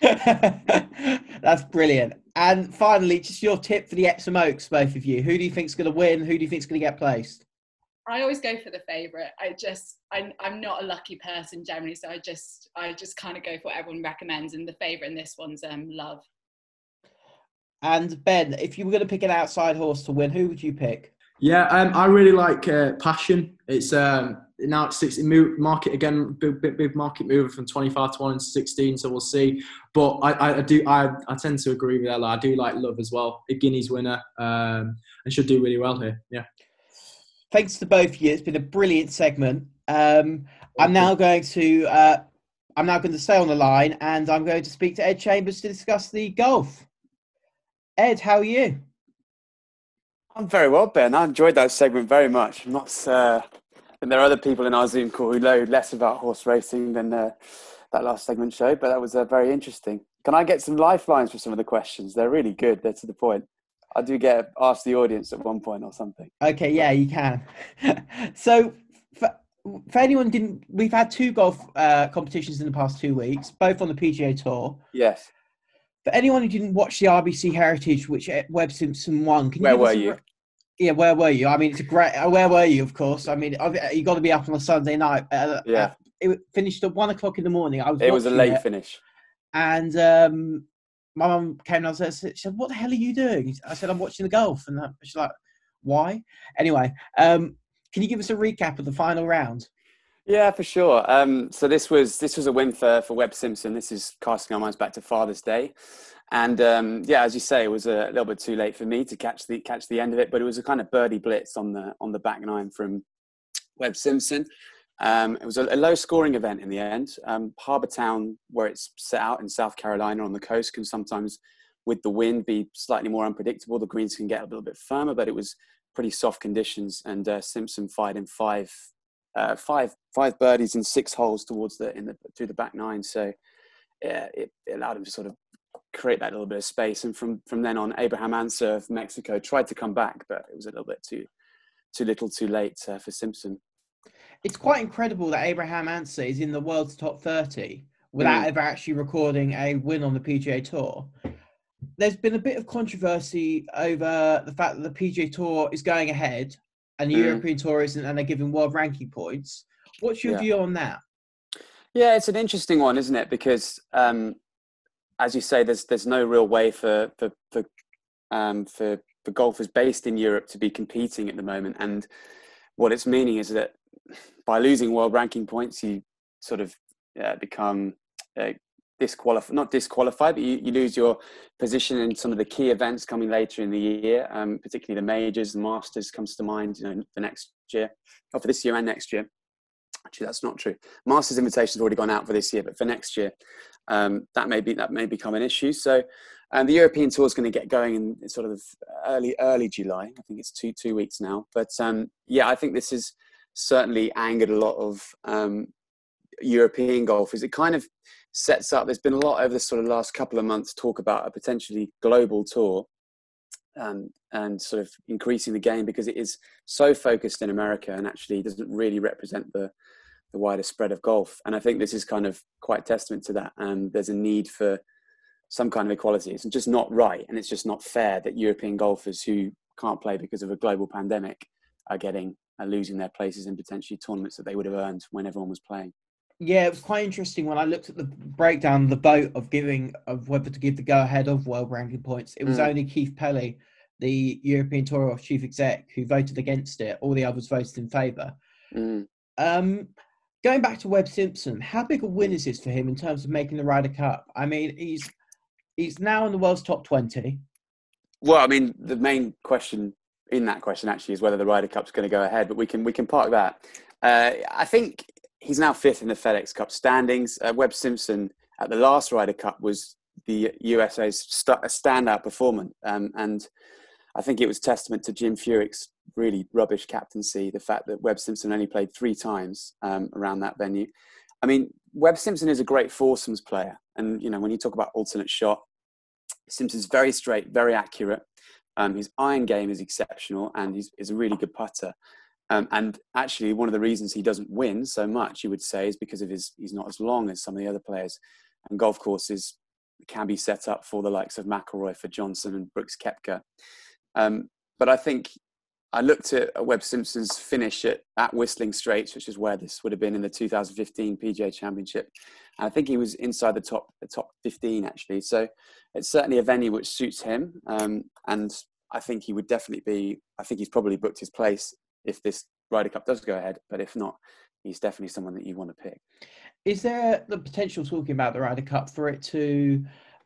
that's brilliant. And finally, just your tip for the Epsom Oaks, both of you. Who do you think's going to win? Who do you think's going to get placed? I always go for the favourite. I just, I, I'm not a lucky person generally, so I just, I just kind of go for what everyone recommends, and the favourite in this one's um, Love. And Ben, if you were going to pick an outside horse to win, who would you pick? Yeah, um, I really like uh, Passion. It's um, now it's 60 move, market again, big, big, big market mover from 25 to 1 into 16, so we'll see. But I, I do I, I tend to agree with Ella. I do like Love as well, a Guineas winner, um, and should do really well here. Yeah. Thanks to both of you. It's been a brilliant segment. Um, I'm now going to uh, I'm now going to stay on the line, and I'm going to speak to Ed Chambers to discuss the golf. Ed, how are you? I'm very well, Ben. I enjoyed that segment very much. I'm not uh, and there are other people in our Zoom call who know less about horse racing than uh, that last segment showed, but that was uh, very interesting. Can I get some lifelines for some of the questions? They're really good. They're to the point. I do get asked the audience at one point or something. Okay, yeah, you can. so, for, for anyone didn't, we've had two golf uh, competitions in the past two weeks, both on the PGA Tour. Yes. For anyone who didn't watch the RBC Heritage, which Webb Simpson won, can where were you? yeah, where were you? I mean, it's a great. Uh, where were you? Of course. I mean, you got to be up on a Sunday night. Uh, yeah. It finished at one o'clock in the morning. I was. It was a late it, finish. And um, my mum came and I said, "She said, what the hell are you doing?" I said, "I'm watching the golf." And she's like, why. Anyway, um, can you give us a recap of the final round? Yeah, for sure. Um, so this was this was a win for for Webb Simpson. This is casting our minds back to Father's Day, and um, yeah, as you say, it was a little bit too late for me to catch the catch the end of it. But it was a kind of birdie blitz on the on the back nine from Webb Simpson. Um, it was a, a, low scoring event in the end. Um, Harbour Town, where it's set out in South Carolina on the coast, can sometimes, with the wind, be slightly more unpredictable. The greens can get a little bit firmer, but it was pretty soft conditions. And uh, Simpson fired in five, uh, five, five birdies in six holes towards the in the through the back nine. So yeah, it, it allowed him to sort of create that little bit of space. And from from then on, Abraham Ancer of Mexico tried to come back, but it was a little bit too too little, too late uh, for Simpson it's quite incredible that Abraham Ancer is in the world's top 30 without mm. ever actually recording a win on the PGA Tour. There's been a bit of controversy over the fact that the PGA Tour is going ahead and the mm. European Tour isn't, and they're giving world ranking points. What's your yeah. view on that? Yeah, it's an interesting one, isn't it? Because, um, as you say, there's there's no real way for for for um, for, for golfers based in Europe to be competing at the moment, and what it's meaning is that by losing world ranking points, you sort of uh, become uh, disqualified, not disqualified, but you, you, lose your position in some of the key events coming later in the year, um, particularly the majors, the Masters comes to mind, you know, for next year, or for this year and next year. Actually, that's not true. Masters invitation has already gone out for this year, but for next year, um, that may be that may become an issue. So, and the European Tour is going to get going in sort of early early July. I think it's two two weeks now. But um, yeah, I think this has certainly angered a lot of um, European golfers. It kind of sets up. There's been a lot over the sort of last couple of months talk about a potentially global tour. Um, and sort of increasing the game because it is so focused in America and actually doesn't really represent the the wider spread of golf. And I think this is kind of quite testament to that. And there's a need for some kind of equality. It's just not right, and it's just not fair that European golfers who can't play because of a global pandemic are getting are losing their places in potentially tournaments that they would have earned when everyone was playing. Yeah, it was quite interesting when I looked at the breakdown, the vote of giving of whether to give the go ahead of world ranking points. It was mm. only Keith Pelley, the European Tour chief exec, who voted against it. All the others voted in favour. Mm. Um, going back to Webb Simpson, how big a win is this for him in terms of making the Ryder Cup? I mean, he's he's now in the world's top twenty. Well, I mean, the main question in that question actually is whether the Ryder Cup's going to go ahead, but we can we can park that. Uh, I think he's now fifth in the FedEx Cup standings. Uh, Webb Simpson at the last Ryder Cup was the USA's st- standout performer, um, and I think it was testament to Jim Furyk's really rubbish captaincy. The fact that Webb Simpson only played three times um, around that venue. I mean, Webb Simpson is a great foursomes player, and you know when you talk about alternate shot, Simpson's very straight, very accurate. Um, his iron game is exceptional, and he's, he's a really good putter. Um, and actually, one of the reasons he doesn't win so much, you would say, is because of his he's not as long as some of the other players. And golf courses can be set up for the likes of McIlroy, for Johnson, and Brooks Koepka. Um, but I think I looked at Webb Simpson's finish at, at Whistling Straits, which is where this would have been in the 2015 PGA Championship. And I think he was inside the top the top 15 actually. So it's certainly a venue which suits him. Um, and I think he would definitely be. I think he's probably booked his place if this Ryder Cup does go ahead. But if not, he's definitely someone that you want to pick. Is there the potential talking about the Ryder Cup for it to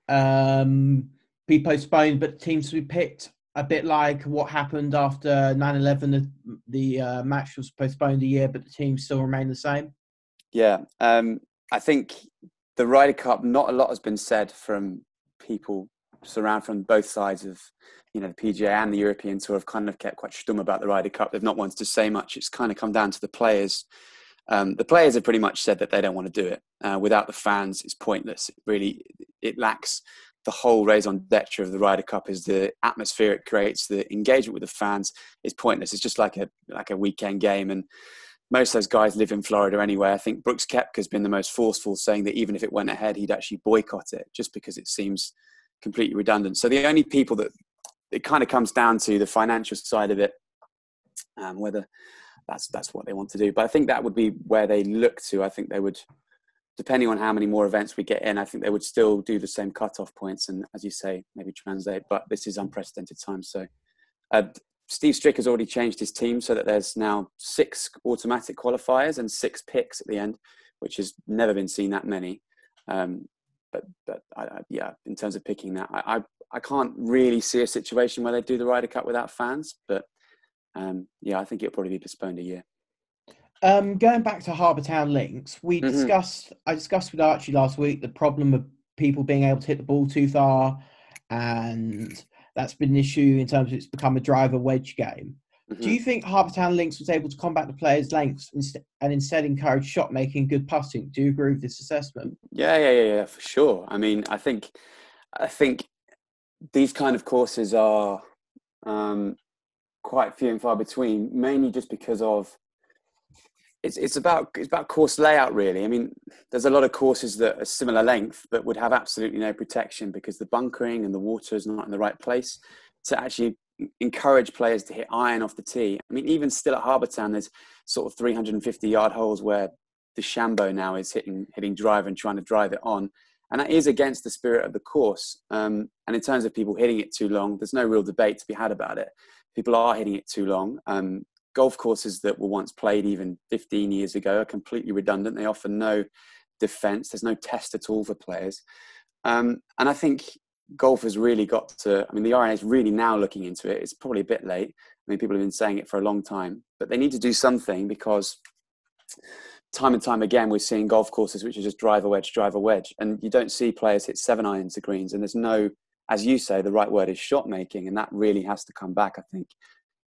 um, be postponed, but teams to be picked? A bit like what happened after 9/11, the, the uh, match was postponed a year, but the teams still remain the same. Yeah, um, I think the Ryder Cup. Not a lot has been said from people surround from both sides of you know the PGA and the European Tour have kind of kept quite stum about the Ryder Cup. They've not wanted to say much. It's kind of come down to the players. Um, the players have pretty much said that they don't want to do it. Uh, without the fans, it's pointless. It really, it lacks the whole raison d'etre of the Ryder Cup is the atmosphere it creates, the engagement with the fans is pointless. It's just like a like a weekend game, and most of those guys live in Florida anyway. I think Brooks Koepka has been the most forceful, saying that even if it went ahead, he'd actually boycott it just because it seems completely redundant. So the only people that it kind of comes down to the financial side of it, um, whether that's that's what they want to do. But I think that would be where they look to. I think they would, depending on how many more events we get in, I think they would still do the same cutoff points and, as you say, maybe translate. But this is unprecedented times, so uh, Steve Strick has already changed his team so that there's now six automatic qualifiers and six picks at the end, which has never been seen that many. Um, but but I, I, yeah, in terms of picking that, I, I, I can't really see a situation where they do the Ryder Cup without fans. But um, yeah, I think it'll probably be postponed a year. Um, going back to Harbour Town links, we Mhm. discussed. I discussed with Archie last week the problem of people being able to hit the ball too far, and that's been an issue in terms of it's become a driver wedge game. Mhm. Do you think Harbour Town links was able to combat the players' lengths and instead encourage shot making, good putting? Do you agree with this assessment? Yeah, yeah, yeah, yeah, for sure. I mean, I think, I think these kind of courses are um, quite few and far between, mainly just because of it's it's about it's about course layout really. I mean, there's a lot of courses that are similar length but would have absolutely no protection because the bunkering and the water is not in the right place to actually encourage players to hit iron off the tee. I mean, even still at Harbour Town, there's sort of 350 yard holes where DeChambeau now is hitting hitting driver and trying to drive it on, and that is against the spirit of the course. Um, and in terms of people hitting it too long, there's no real debate to be had about it. People are hitting it too long. Um, golf courses that were once played even 15 years ago are completely redundant. They offer no defense. There's no test at all for players. Um, and I think golf has really got to, I mean, the R&A is really now looking into it. It's probably a bit late. I mean, people have been saying it for a long time, but they need to do something because time and time again, we're seeing golf courses which are just driver wedge, driver wedge. And you don't see players hit seven irons to greens. And there's no, as you say, the right word is shot making. And that really has to come back, I think.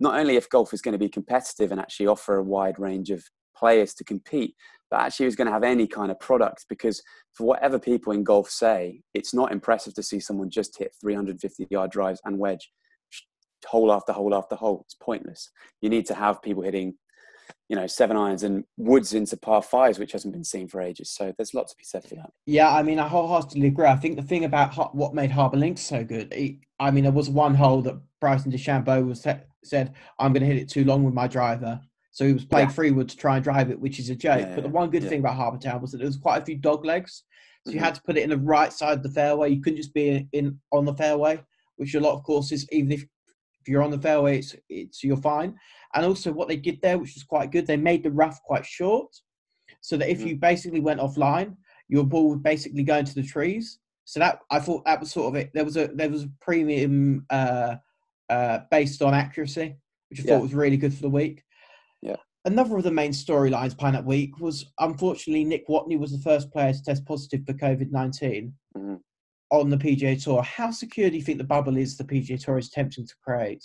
Not only if golf is going to be competitive and actually offer a wide range of players to compete, but actually is going to have any kind of product because for whatever people in golf say, it's not impressive to see someone just hit 350 yard drives and wedge hole after hole after hole. It's pointless. You need to have people hitting, you know, seven irons and woods into par fives, which hasn't been seen for ages. So there's lots to be said for that. Yeah, I mean, I wholeheartedly agree. I think the thing about what made Harbour Links so good, it, I mean, there was one hole that Bryson DeChambeau was sa- said, "I'm going to hit it too long with my driver." So he was playing Yeah. free wood to try and drive it, which is a joke. Yeah, but the one good yeah. thing about Harbour Town was that there was quite a few dog legs, so you Mhm. had to put it in the right side of the fairway. You couldn't just be in on the fairway, which a lot of courses, even if if you're on the fairway, it's, it's you're fine. And also, what they did there, which was quite good, they made the rough quite short, so that if Mhm. you basically went offline, your ball would basically go into the trees. So that I thought that was sort of it. There was a there was a premium uh, uh, based on accuracy, which I thought was really good for the week. Yeah. Another of the main storylines behind that week was unfortunately Nick Watney was the first player to test positive for COVID 19 Mhm. on the PGA Tour. How secure do you think the bubble is the PGA Tour is attempting to create?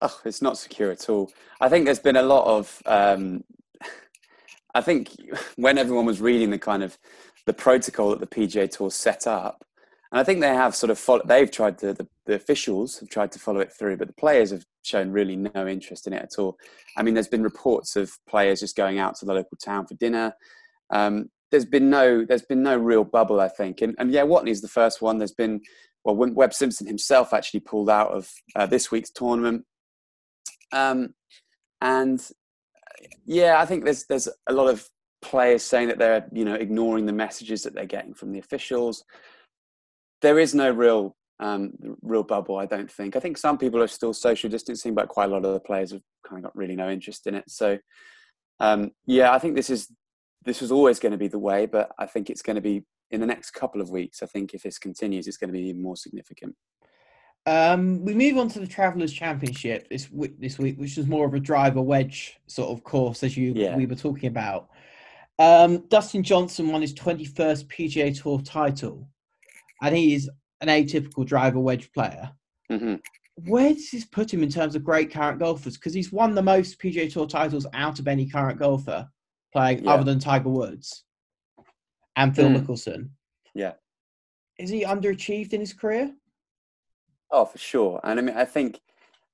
Oh, it's not secure at all. I think there's been a lot of. Um, I think when everyone was reading the kind of the protocol that the PGA Tour set up, and I think they have sort of followed. They've tried to the, the officials have tried to follow it through, but the players have shown really no interest in it at all. I mean, there's been reports of players just going out to the local town for dinner. Um, there's been no there's been no real bubble, I think, and, and yeah, Watney's the first one. There's been well, Webb Simpson himself actually pulled out of uh, this week's tournament. Um, and yeah, I think there's there's a lot of players saying that they're you know ignoring the messages that they're getting from the officials. There is no real um, real bubble, I don't think. I think some people are still social distancing, but quite a lot of the players have kind of got really no interest in it. So um, yeah, I think this is this was always going to be the way, but I think it's going to be in the next couple of weeks. I think if this continues, it's going to be even more significant. Um, we move on to the Travelers Championship this week, this week, which is more of a driver wedge sort of course, as you Yeah. we were talking about. Um, Dustin Johnson won his 21st PGA Tour title, and he is an atypical driver wedge player. hmm Where does this put him in terms of great current golfers? Because he's won the most PGA Tour titles out of any current golfer playing Yeah. other than Tiger Woods and Phil Mm. Mickelson. Yeah. Is he underachieved in his career? Oh, for sure. And I mean, I think th-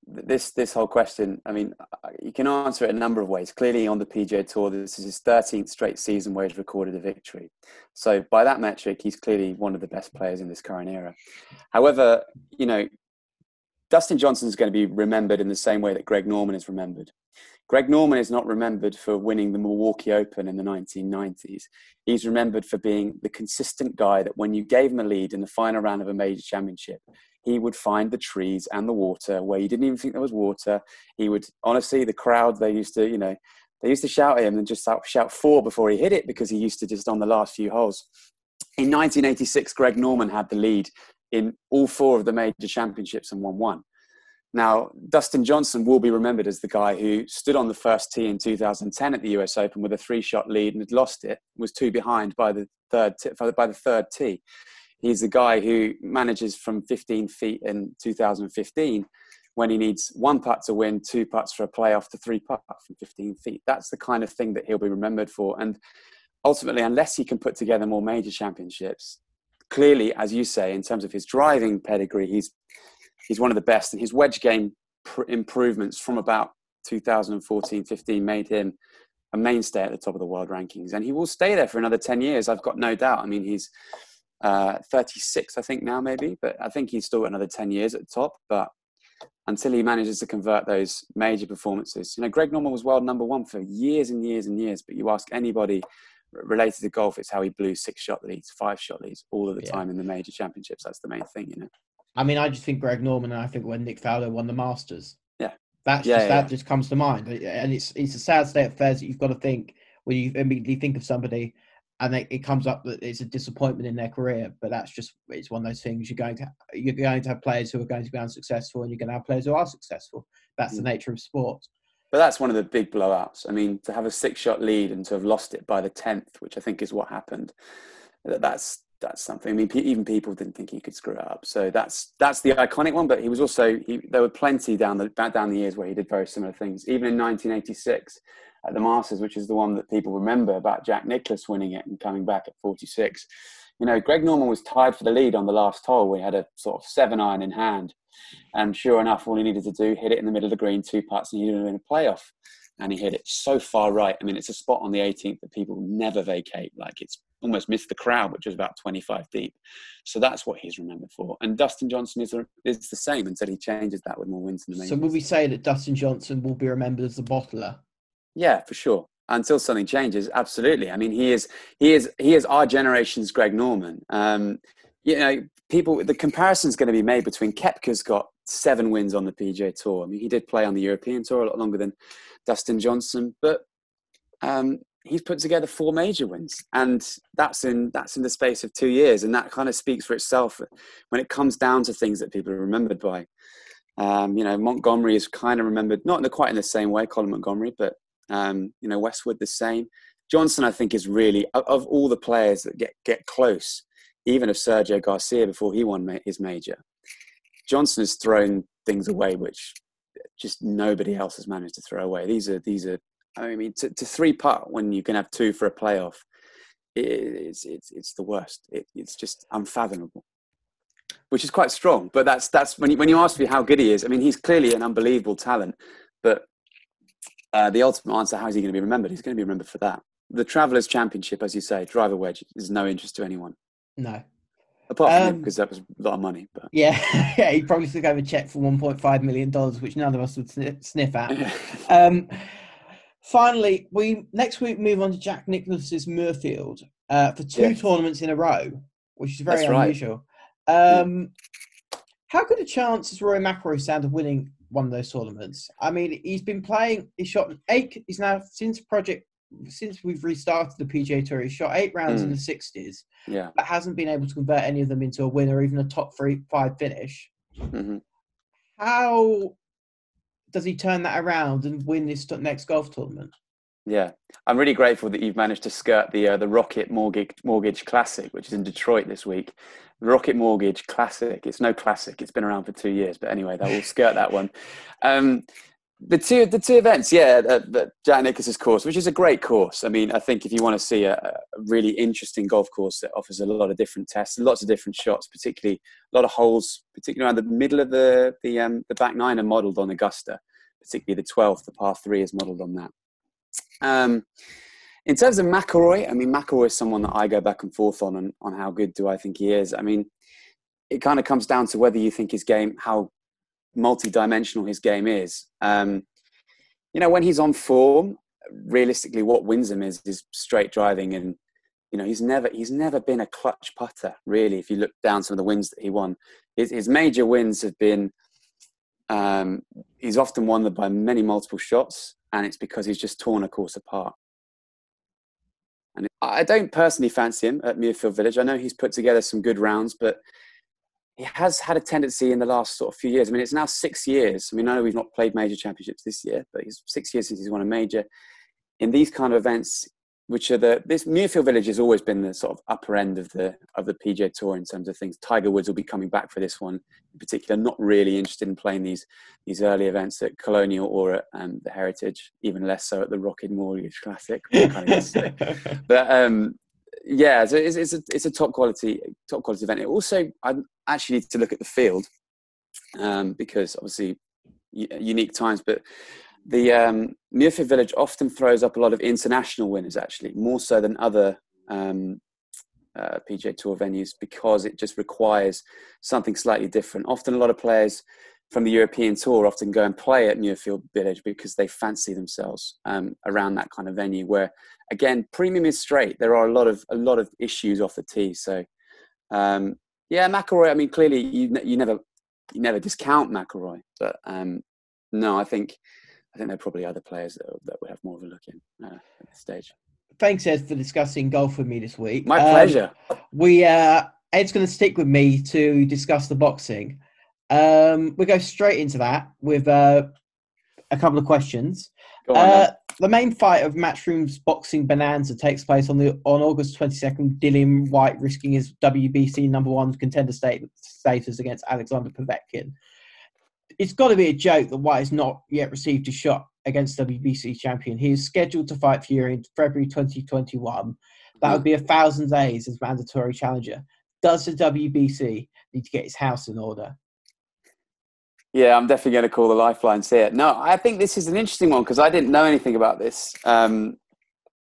this this whole question. I mean, you can answer it a number of ways. Clearly, on the PGA Tour, this is his 13th straight season where he's recorded a victory. So, by that metric, he's clearly one of the best players in this current era. However, you know, Dustin Johnson is going to be remembered in the same way that Greg Norman is remembered. Greg Norman is not remembered for winning the Milwaukee Open in the 1990s. He's remembered for being the consistent guy that when you gave him a lead in the final round of a major championship, he would find the trees and the water where he didn't even think there was water. He would honestly, the crowd they used to, you know, they used to shout at him and just shout, four before he hit it because he used to just on the last few holes. In 1986, Greg Norman had the lead in all four of the major championships and won one. Now, Dustin Johnson will be remembered as the guy who stood on the first tee in 2010 at the US Open with a three-shot lead and had lost it, was two behind by the third by the third tee. He's the guy who manages from 15 feet in 2015 when he needs one putt to win, two putts for a playoff to three putt from 15 feet. That's the kind of thing that he'll be remembered for. And ultimately, unless he can put together more major championships, clearly, as you say, in terms of his driving pedigree, he's he's one of the best. And his wedge game pr- improvements from about 2014 15 made him a mainstay at the top of the world rankings. And he will stay there for another 10 years, I've got no doubt. I mean, he's uh, 36, I think, now, maybe, but I think he's still got another 10 years at the top. But until he manages to convert those major performances, you know, Greg Norman was world number one for years and years and years. But you ask anybody related to golf, it's how he blew six shot leads, five shot leads all of the yeah. time in the major championships. That's the main thing, you know. I mean, I just think Greg Norman, and I think when Nick Faldo won the Masters. Yeah. That's yeah, just, yeah, that just comes to mind, and it's it's a sad state of affairs that you've got to think when you immediately think of somebody, and it, it comes up that it's a disappointment in their career. But that's just it's one of those things. You're going to you're going to have players who are going to be unsuccessful, and you're going to have players who are successful. That's mm. the nature of sport. But that's one of the big blowouts. I mean, to have a six-shot lead and to have lost it by the tenth, which I think is what happened. That's that's something. I mean, even people didn't think he could screw it up. So that's that's the iconic one. But he was also he, there were plenty down the back down the years where he did very similar things. Even in 1986 at the Masters, which is the one that people remember about Jack Nicklaus winning it and coming back at 46. You know, Greg Norman was tied for the lead on the last hole. We had a sort of seven iron in hand, and sure enough, all he needed to do hit it in the middle of the green, two putts, and he did it in a playoff and he hit it so far right. I mean, it's a spot on the 18th that people never vacate. Like it's almost missed the crowd, which was about 25 deep. So that's what he's remembered for. And Dustin Johnson is, is the same until he changes that with more wins in the main. So will we say that Dustin Johnson will be remembered as the bottler? Yeah, for sure. Until something changes, absolutely. I mean, he is he is he is our generation's Greg Norman. Um, you know, people the comparison is going to be made between Koepka's got seven wins on the PGA Tour. I mean, he did play on the European Tour a lot longer than Dustin Johnson, but um, he's put together four major wins, and that's in that's in the space of two years, and that kind of speaks for itself when it comes down to things that people are remembered by. Um, you know, Montgomerie is kind of remembered not in the, quite in the same way, Colin Montgomerie, but um, you know, Westwood the same. Johnson, I think, is really of, all the players that get get close, even of Sergio Garcia before he won his major. Johnson has thrown things away which just nobody else has managed to throw away. These are these are. I mean, to, to three putt when you can have two for a playoff, it's it's it's the worst. It, it's just unfathomable, which is quite strong. But that's that's when you, when you ask me how good he is. I mean, he's clearly an unbelievable talent. But uh, the ultimate answer, how is he going to be remembered? He's going to be remembered for that. The Travelers Championship, as you say, driver wedge is no interest to anyone. No, Apart from um, because that was a lot of money. But yeah, yeah, he probably took over a check for 1.5 million dollars, which none of us would sniff at. um, finally, we next week move on to Jack Nicklaus's Muirfield uh, for two yes. tournaments in a row, which is very That's unusual. Right. Um, how good a chance has Rory McIlroy stand of winning one of those tournaments? I mean, he's been playing. He's shot eight. He's now since Project since we've restarted the PGA Tour, he's shot eight rounds mm. in the 60s, yeah, but hasn't been able to convert any of them into a win or even a top three five finish. Mm-hmm. How does he turn that around and win this next golf tournament? Yeah, I'm really grateful that you've managed to skirt the uh, the Rocket Mortgage Mortgage Classic, which is in Detroit this week. Rocket Mortgage Classic. It's no classic. It's been around for two years, but anyway, that will skirt that one. Um, the two the two events, yeah, the, Jack Nicklaus's course, which is a great course. I mean, I think if you want to see a, a, really interesting golf course that offers a lot of different tests, lots of different shots, particularly a lot of holes, particularly around the middle of the the um, the back nine are modelled on Augusta, particularly the twelfth, the par three is modelled on that. Um, in terms of McIlroy, I mean, McIlroy is someone that I go back and forth on, on on how good do I think he is. I mean, it kind of comes down to whether you think his game, how multi-dimensional his game is. Um, you know, when he's on form, realistically, what wins him is is straight driving and you know, he's never he's never been a clutch putter really. If you look down some of the wins that he won, his, his major wins have been. Um, he's often won them by many multiple shots, and it's because he's just torn a course apart. I don't personally fancy him at Muirfield Village. I know he's put together some good rounds, but he has had a tendency in the last sort of few years. I mean, it's now six years. I mean, I know we've not played major championships this year, but it's six years since he's won a major. In these kind of events, which are the this Muirfield Village has always been the sort of upper end of the of the PGA Tour in terms of things. Tiger Woods will be coming back for this one in particular. Not really interested in playing these these early events at Colonial or at um, the Heritage. Even less so at the Rocket Mortgage Classic. but um, yeah, so it's, it's a it's a top quality top quality event. It also I actually need to look at the field um, because obviously unique times, but the um, Muirfield Village often throws up a lot of international winners, actually, more so than other um, uh, PGA Tour venues, because it just requires something slightly different. Often, a lot of players from the European Tour often go and play at Muirfield Village because they fancy themselves um, around that kind of venue. Where, again, premium is straight. There are a lot of a lot of issues off the tee. So, um, yeah, McIlroy. I mean, clearly, you you never you never discount McIlroy, but um, no, I think I think there are probably other players that, that would have more of a look in uh, at this stage. Thanks, Ed, for discussing golf with me this week. My um, pleasure. We uh, Ed's going to stick with me to discuss the boxing. Um, we go straight into that with uh, a couple of questions. On, uh, the main fight of Matchroom's boxing bonanza takes place on the on August 22nd. Dillian Whyte risking his WBC number one contender status against Alexander Povetkin it's got to be a joke that Whyte has not yet received a shot against WBC champion. He is scheduled to fight Fury in February 2021. That would be a thousand days as mandatory challenger. Does the WBC need to get his house in order? Yeah, I'm definitely going to call the lifelines here. No, I think this is an interesting one because I didn't know anything about this. Um,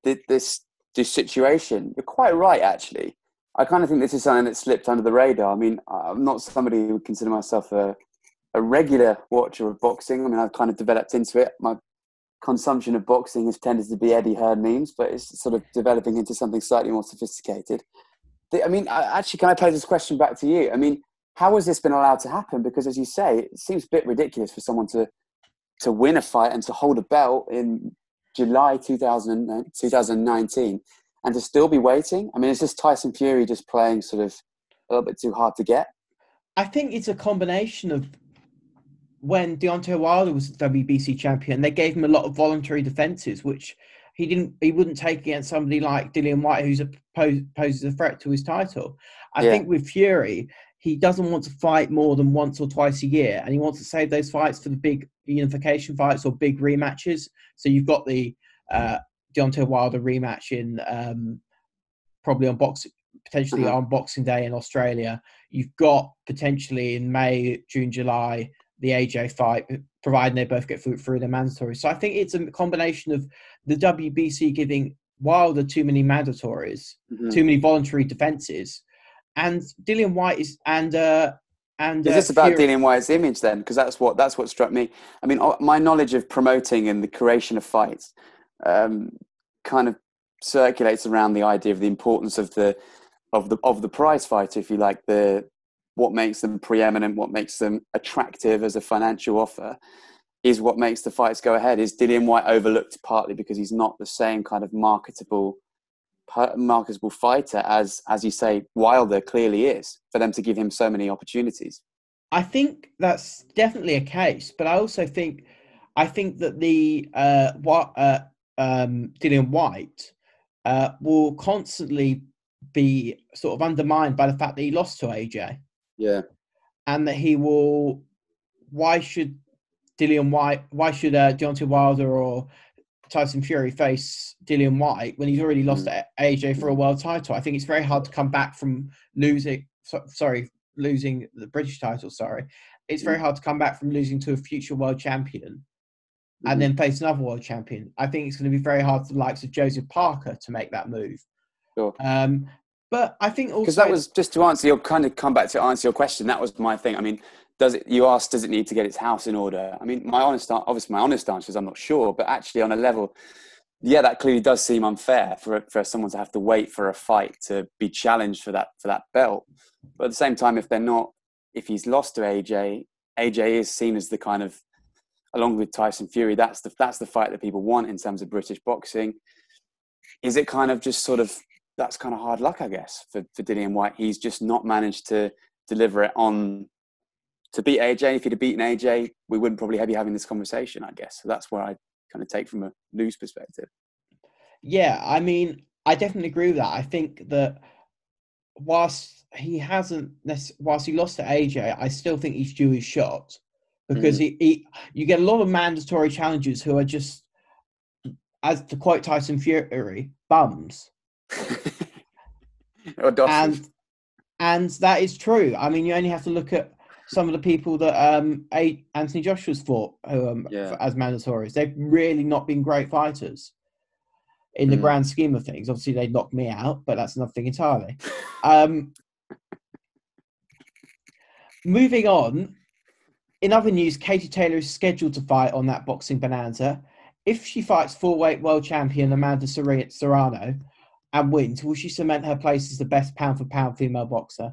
this this situation. You're quite right, actually. I kind of think this is something that slipped under the radar. I mean, I'm not somebody who would consider myself a a regular watcher of boxing. I mean, I've kind of developed into it. My consumption of boxing has tended to be Eddie Hearn memes, but it's sort of developing into something slightly more sophisticated. I mean, actually, can I pose this question back to you? I mean, how has this been allowed to happen? Because, as you say, it seems a bit ridiculous for someone to to win a fight and to hold a belt in July 2000, 2019 and to still be waiting. I mean, is this Tyson Fury just playing sort of a little bit too hard to get? I think it's a combination of when Deontay Wilder was the WBC champion, they gave him a lot of voluntary defenses, which he didn't. He wouldn't take against somebody like Dillian Whyte, who's a pose, poses a threat to his title. I yeah. think with Fury, he doesn't want to fight more than once or twice a year, and he wants to save those fights for the big unification fights or big rematches. So you've got the uh, Deontay Wilder rematch in um, probably on boxing potentially uh-huh. on Boxing Day in Australia. You've got potentially in May, June, July the AJ fight, providing they both get through, through the mandatory. So I think it's a combination of the WBC giving Wilder too many mandatories, mm-hmm. too many voluntary defenses, and Dillian Whyte is and uh, and is uh, this about Fury- Dillian Whyte's image then? Because that's what that's what struck me. I mean, my knowledge of promoting and the creation of fights um, kind of circulates around the idea of the importance of the of the of the prize fighter, if you like, the what makes them preeminent, what makes them attractive as a financial offer, is what makes the fights go ahead. Is Dillian Whyte overlooked partly because he's not the same kind of marketable marketable fighter as as you say Wilder clearly is for them to give him so many opportunities. I think that's definitely a case, but I also think I think that the uh, what uh, um, Dillian Whyte uh, will constantly be sort of undermined by the fact that he lost to AJ. Yeah. And that he will. Why should Dillian Whyte? Why should uh, Deontay Wilder or Tyson Fury face Dillian Whyte when he's already lost mm. AJ for a world title? I think it's very hard to come back from losing. So, sorry, losing the British title. Sorry, it's very mm. hard to come back from losing to a future world champion mm-hmm. and then face another world champion. I think it's going to be very hard for the likes of Joseph Parker to make that move. Sure. Um, but I think also because that was just to answer your kind of come back to answer your question. That was my thing. I mean, does it? You asked, does it need to get its house in order? I mean, my honest, obviously, my honest answer is I'm not sure. But actually, on a level, yeah, that clearly does seem unfair for for someone to have to wait for a fight to be challenged for that for that belt. But at the same time, if they're not, if he's lost to AJ, AJ is seen as the kind of, along with Tyson Fury, that's the that's the fight that people want in terms of British boxing. Is it kind of just sort of that's kind of hard luck, I guess, for for Dillian Whyte. He's just not managed to deliver it on to beat AJ. If he'd have beaten AJ, we wouldn't probably be having this conversation, I guess. So that's where I kind of take from a loose perspective. Yeah, I mean, I definitely agree with that. I think that whilst he hasn't, whilst he lost to AJ, I still think he's due his shot because mm. he, he, you get a lot of mandatory challenges who are just, as to quote Tyson Fury, bums. and and that is true. I mean, you only have to look at some of the people that um, Anthony Joshua's fought um, yeah. as mandatories. They've really not been great fighters in the mm. grand scheme of things. Obviously, they knocked me out, but that's another thing entirely. Um, moving on, in other news, Katie Taylor is scheduled to fight on that boxing bonanza. If she fights full weight world champion Amanda Serrano and wins, will she cement her place as the best pound for pound female boxer?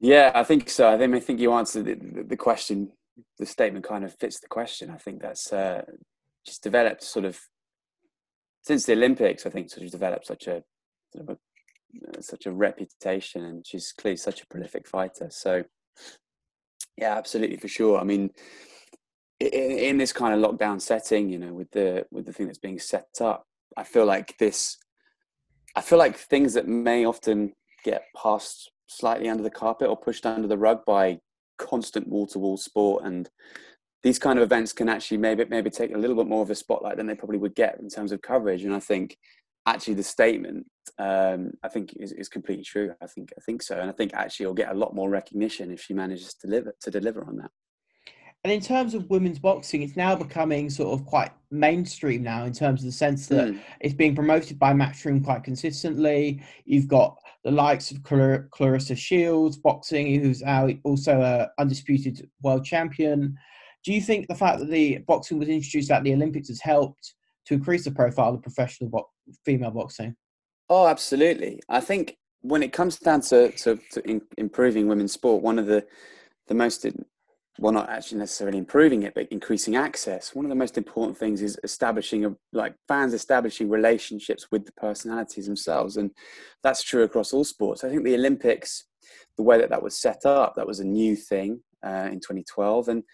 Yeah, I think so. I think I think you answered the, the question. The statement kind of fits the question. I think that's uh, just developed sort of since the Olympics. I think sort of developed such a, sort of a such a reputation, and she's clearly such a prolific fighter. So, yeah, absolutely for sure. I mean, in, in this kind of lockdown setting, you know, with the with the thing that's being set up, I feel like this. I feel like things that may often get passed slightly under the carpet or pushed under the rug by constant wall to wall sport and these kind of events can actually maybe maybe take a little bit more of a spotlight than they probably would get in terms of coverage. And i think actually the statement um, i think is, is completely true. I think i think so. And i think actually you'll get a lot more recognition if she manages to deliver to deliver on that and in terms of women's boxing, it's now becoming sort of quite mainstream now in terms of the sense that mm. it's being promoted by Matchroom quite consistently. You've got the likes of Clar- Claressa Shields boxing, who's also a undisputed world champion. Do you think the fact that the boxing was introduced at the Olympics has helped to increase the profile of professional bo- female boxing? Oh, absolutely. I think when it comes down to, to, to in, improving women's sport, one of the the most well, not actually necessarily improving it, but increasing access. One of the most important things is establishing a, like fans establishing relationships with the personalities themselves, and that's true across all sports. I think the Olympics, the way that that was set up, that was a new thing uh, in 2012, and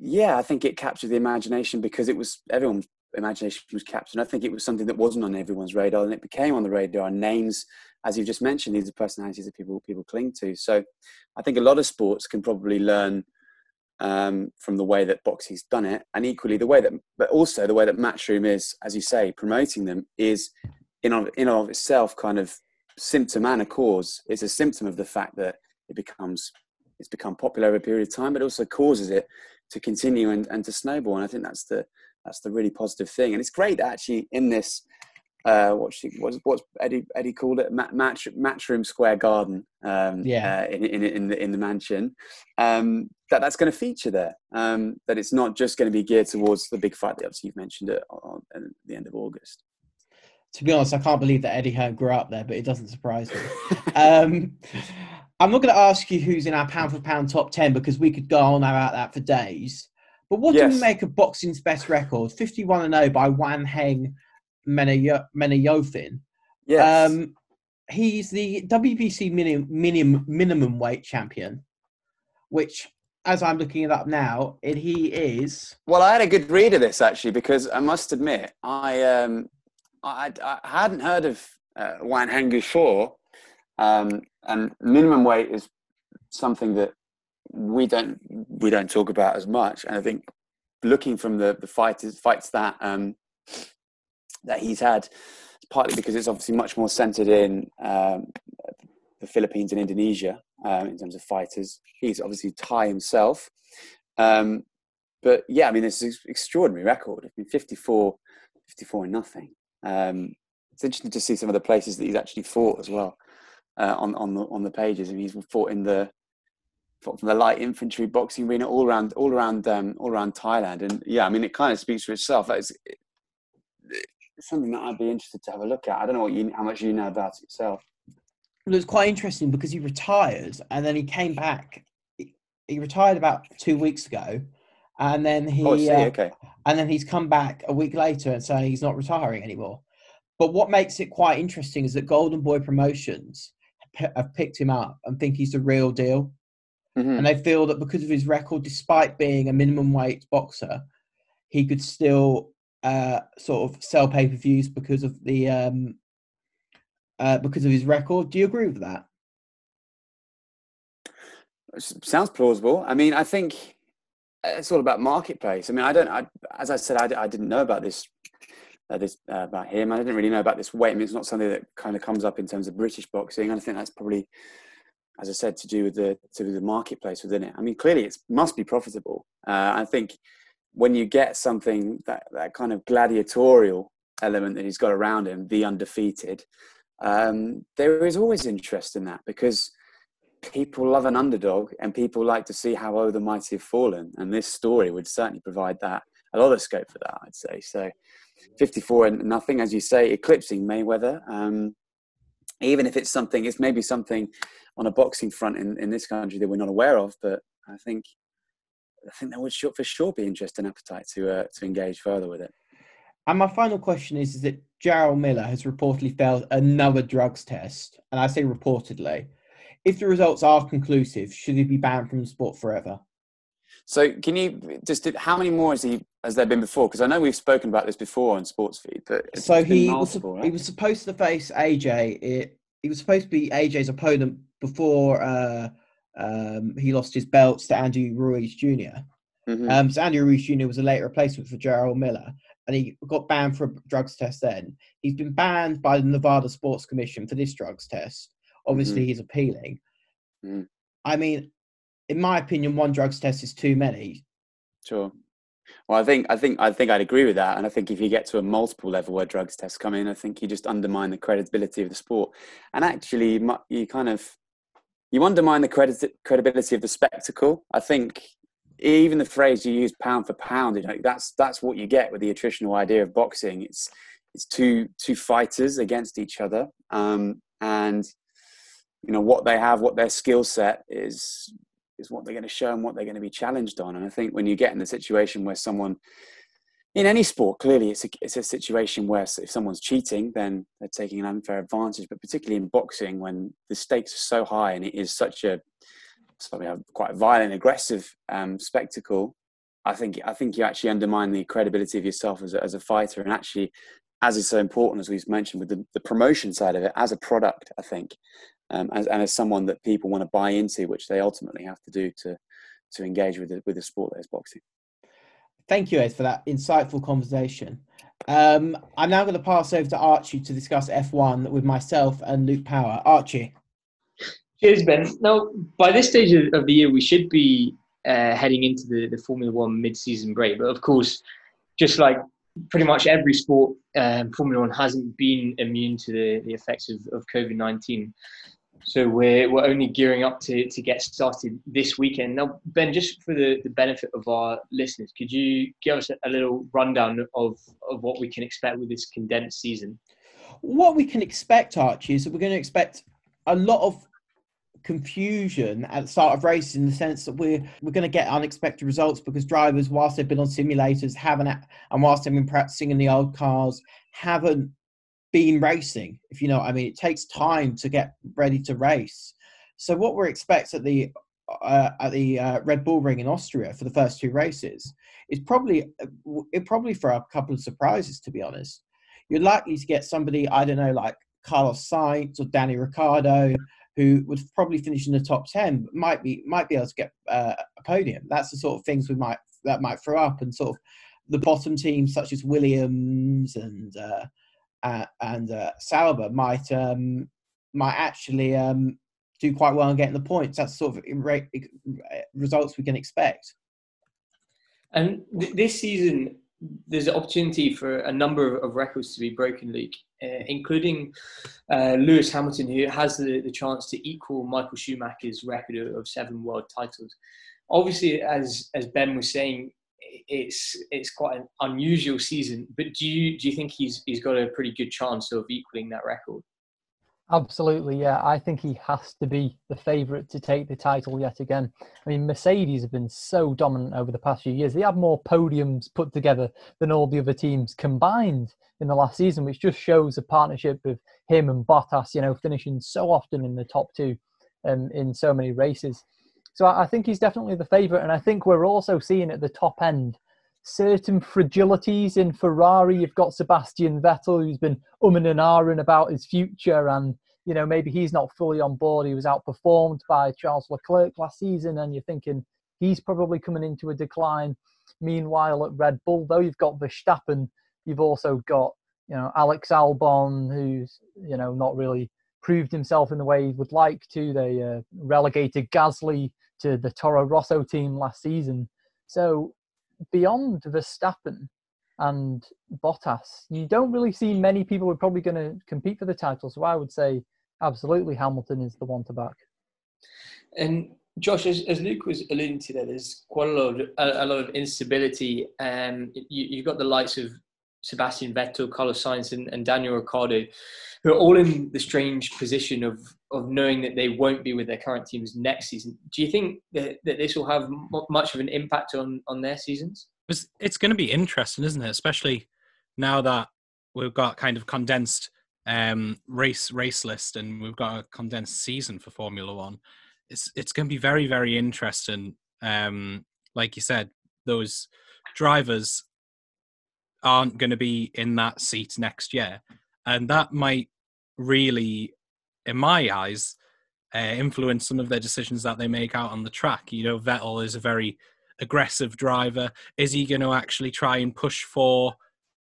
yeah, I think it captured the imagination because it was everyone's imagination was captured. I think it was something that wasn't on everyone's radar, and it became on the radar. Names, as you've just mentioned, these are personalities that people people cling to. So, I think a lot of sports can probably learn um, from the way that boxing's done it, and equally the way that, but also the way that Matchroom is, as you say, promoting them is in of, in of itself kind of symptom and a cause. It's a symptom of the fact that it becomes it's become popular over a period of time, but also causes it to continue and, and to snowball. And I think that's the that's the really positive thing. And it's great actually in this uh, what's what's what's Eddie Eddie called it match matchroom square garden um, yeah uh, in, in in the in the mansion um, that that's going to feature there um, that it's not just going to be geared towards the big fight that obviously you've mentioned it on, at the end of August. To be honest, I can't believe that Eddie Hearn grew up there, but it doesn't surprise me. um, I'm not going to ask you who's in our pound for pound top ten because we could go on about that for days. But what yes. do we make of boxing's best record, 51 and 0 by Wan Heng Menayothin? Yes. Um, he's the WBC minimum, minimum minimum weight champion, which, as I'm looking it up now, it, he is. Well, I had a good read of this actually because I must admit I um, I, I hadn't heard of uh, Wan Heng before, um, and minimum weight is something that we don't we don't talk about as much. And I think looking from the the fighters fights that um, that he's had, partly because it's obviously much more centered in um, the Philippines and Indonesia um, in terms of fighters. He's obviously Thai himself. Um, but yeah, I mean, it's an extraordinary record. I mean, 54, 54 and nothing. Um, it's interesting to see some of the places that he's actually fought as well uh, on on the on the pages. I mean, he's fought in the from the light infantry boxing arena all around all around um, all around Thailand and yeah I mean it kind of speaks for itself it's something that I'd be interested to have a look at. I don't know what you, how much you know about it yourself. Well, it was quite interesting because he retired and then he came back. He, he retired about two weeks ago, and then he Oh, see. uh, okay. and then he's come back a week later and saying he's not retiring anymore. But what makes it quite interesting is that Golden Boy Promotions have picked him up and think he's the real deal, Mhm. and they feel that because of his record, despite being a minimum weight boxer, he could still uh, sort of sell pay per views because of the um, uh, because of his record. Do you agree with that? Sounds plausible. I mean, I think it's all about marketplace. I mean, I don't. I, as I said, I didn't know about this. Uh, this uh, about him. I didn't really know about this weight. I mean, it's not something that kind of comes up in terms of British boxing. I think that's probably, as I said, to do with the to do the marketplace within it. I mean, clearly it must be profitable. Uh, I think when you get something that that kind of gladiatorial element that he's got around him, the undefeated, um, there is always interest in that because people love an underdog and people like to see how oh the mighty have fallen and this story would certainly provide that a lot of scope for that i'd say so 54 and nothing as you say eclipsing mayweather um, even if it's something it's maybe something on a boxing front in, in this country that we're not aware of but i think i think there would for sure be interest and appetite to uh, to engage further with it And my final question is: Is that Jarrell Miller has reportedly failed another drugs test, and I say reportedly. If the results are conclusive, should he be banned from the sport forever? So can you just how many more has he has there been before because i know we've spoken about this before on sports feed but so he was multiple, he was supposed to face AJ. It, he was supposed to be AJ's opponent before uh, um, he lost his belts to Andy Ruiz Jr. Mhm. Um, so Andy Ruiz Jr. was a late replacement for Jarrell Miller, and he got banned for a drugs test. Then he's been banned by the Nevada Sports Commission for this drugs test. Obviously, he's appealing. Mhm. I mean, in my opinion, one drugs test is too many. Sure. Well, I think I think I think I'd agree with that, and I think if you get to a multiple level where drugs tests come in, I think you just undermine the credibility of the sport, and actually you, kind of you undermine the credibility of the spectacle. I think even the phrase you use pound for pound, you know, that's that's what you get with the attritional idea of boxing. It's it's two two fighters against each other, um, and you know what they have, what their skill set is is what they're going to show and what they're going to be challenged on. And I think when you get in the situation where someone in any sport, clearly it's a, it's a situation where if someone's cheating, then they're taking an unfair advantage. But particularly in boxing, when the stakes are so high and it is such a quite violent, aggressive um, spectacle, I think I think you actually undermine the credibility of yourself as a, as a fighter, and actually, as is so important as we've mentioned with the, the promotion side of it, as a product, I think, um, as, and as someone that people want to buy into, which they ultimately have to do to to engage with the, with the sport that is boxing. Thank you, Ed, for that insightful conversation. Um, I'm now going to pass over to Archie to discuss F1 with myself and Luke Power. Archie. Cheers, Ben. Now, by this stage of, of the year, we should be uh, heading into the, the Formula One mid-season break. But of course, just like pretty much every sport, um, Formula One hasn't been immune to the, the effects of, of COVID 19. So we're, we're only gearing up to, to get started this weekend. Now, Ben, just for the, the benefit of our listeners, could you give us a, little rundown of, of what we can expect with this condensed season? What we can expect, Archie, is that we're going to expect a lot of confusion at the start of races in the sense that we're we're going to get unexpected results because drivers, whilst they've been on simulators, haven't and whilst they've been practicing in the old cars, haven't been racing. If you know what I mean, it takes time to get ready to race. So what we expect at the uh, at the uh, Red Bull Ring in Austria for the first two races is probably it probably for a couple of surprises. To be honest, you're likely to get somebody I don't know like Carlos Sainz or Danny Ricciardo who would probably finish in the top ten, but might be might be able to get uh, a podium. That's the sort of things we might that might throw up, and sort of the bottom teams such as Williams and uh, uh, and uh, Sauber might um, might actually um, do quite well in getting the points. That's sort of re- results we can expect. And th- this season, there's an opportunity for a number of, records to be broken, Luke, uh, including uh, Lewis Hamilton, who has the, the chance to equal Michael Schumacher's record of seven world titles. Obviously, as as Ben was saying, it's it's quite an unusual season. But do you do you think he's he's got a pretty good chance of equaling that record? Absolutely, yeah. I think he has to be the favourite to take the title yet again. I mean, Mercedes have been so dominant over the past few years. They have more podiums put together than all the other teams combined in the last season, which just shows a partnership of him and Bottas, you know, finishing so often in the top two um, in so many races. So I think he's definitely the favourite. And I think we're also seeing at the top end certain fragilities in Ferrari. You've got Sebastian Vettel, who's been umming and ahhing about his future, and you know maybe he's not fully on board. He was outperformed by Charles Leclerc last season, and you're thinking he's probably coming into a decline. Meanwhile, at Red Bull, though, you've got Verstappen. You've also got you know Alex Albon, who's you know not really proved himself in the way he would like to. They uh, relegated Gasly to the Toro Rosso team last season. So beyond Verstappen and Bottas, you don't really see many people who are probably going to compete for the title. So I would say absolutely Hamilton is the one to back. And Josh, as, as Luke was alluding to there, there's quite a lot of, a, a lot of instability. Um, you, have got the likes of Sebastian Vettel, Carlos Sainz, and, and Daniel Ricciardo, who are all in the strange position of of knowing that they won't be with their current teams next season. Do you think that, that this will have m- much of an impact on on their seasons? It's, it's going to be interesting, isn't it? Especially now that we've got kind of condensed um, race race list and we've got a condensed season for Formula One. It's it's going to be very very interesting. Um, like you said, those drivers aren't going to be in that seat next year, and that might really, in my eyes, uh, influence some of their decisions that they make out on the track. You know, Vettel is a very aggressive driver. Is he going to actually try and push for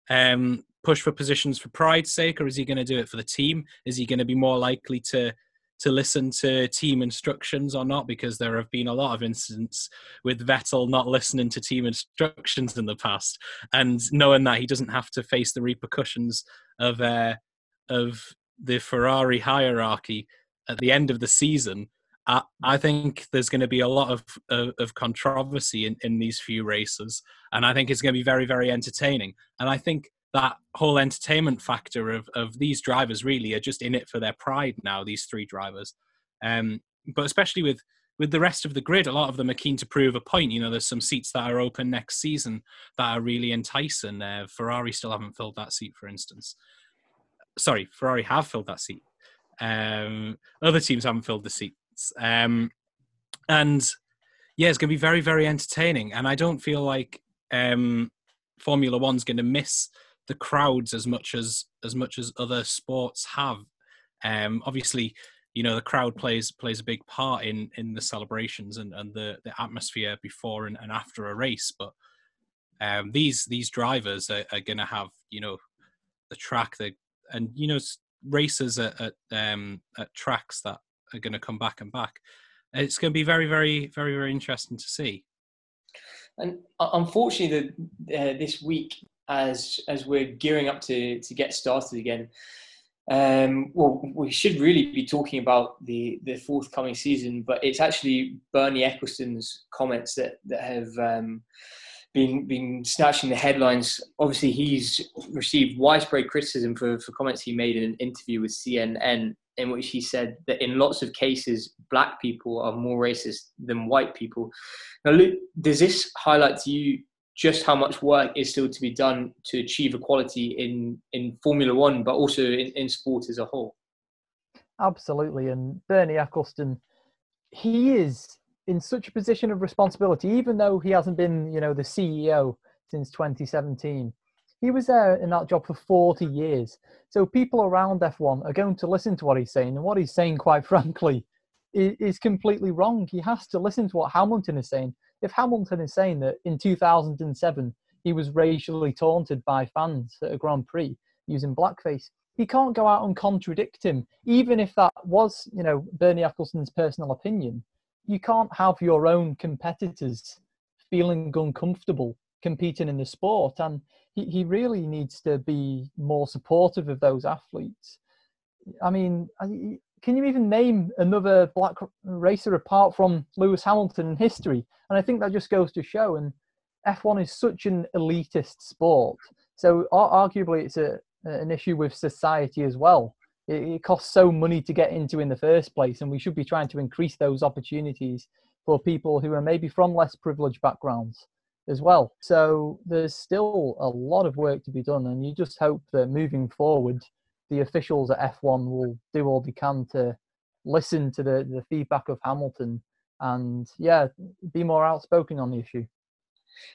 um, push for positions for pride's sake, or is he going to do it for the team? Is he going to be more likely to to listen to team instructions or not because there have been a lot of incidents with Vettel not listening to team instructions in the past and knowing that he doesn't have to face the repercussions of uh, of the Ferrari hierarchy at the end of the season. I, think there's going to be a lot of, of, of controversy in, in these few races, and I think it's going to be very, very entertaining. And I think that whole entertainment factor of of these drivers really are just in it for their pride now. These three drivers, um, but especially with with the rest of the grid, a lot of them are keen to prove a point. You know, there's some seats that are open next season that are really enticing. Uh, Ferrari still haven't filled that seat, for instance. Sorry, Ferrari have filled that seat. Um, other teams haven't filled the seats, um, and yeah, it's going to be very, very entertaining. And I don't feel like um, Formula One's going to miss the crowds as much as as much as other sports have. Um, obviously, you know the crowd plays plays a big part in in the celebrations and, and the the atmosphere before and, and after a race. But um, these these drivers are, are going to have you know the track that and you know races at at, um, at tracks that are going to come back and back. It's going to be very very very very interesting to see. And uh, unfortunately, the, uh, this week as as we're gearing up to to get started again. Um, well, we should really be talking about the the forthcoming season, but it's actually Bernie Ecclestone's comments that that have um, been been snatching the headlines. Obviously, he's received widespread criticism for for comments he made in an interview with CNN, in which he said that in lots of cases, black people are more racist than white people. Now, Luke, does this highlight to you just how much work is still to be done to achieve equality in, in Formula One, but also in, in sport as a whole. Absolutely. And Bernie Ecclestone, he is in such a position of responsibility, even though he hasn't been, you know, the CEO since 2017. He was there in that job for 40 years. So people around F1 are going to listen to what he's saying. And what he's saying, quite frankly, is completely wrong. He has to listen to what Hamilton is saying if Hamilton is saying that in 2007 he was racially taunted by fans at a Grand Prix using blackface, he can't go out and contradict him, even if that was, you know, Bernie Ecclestone's personal opinion. You can't have your own competitors feeling uncomfortable competing in the sport, and he, he really needs to be more supportive of those athletes. I mean, can you even name another black racer apart from Lewis Hamilton in history? And I think that just goes to show. And F1 is such an elitist sport. So arguably, it's a an issue with society as well. It, it costs so money to get into in the first place, and we should be trying to increase those opportunities for people who are maybe from less privileged backgrounds as well. So there's still a lot of work to be done, and you just hope that moving forward, the officials at F1 will do all they can to listen to the, the feedback of Hamilton and, yeah, be more outspoken on the issue.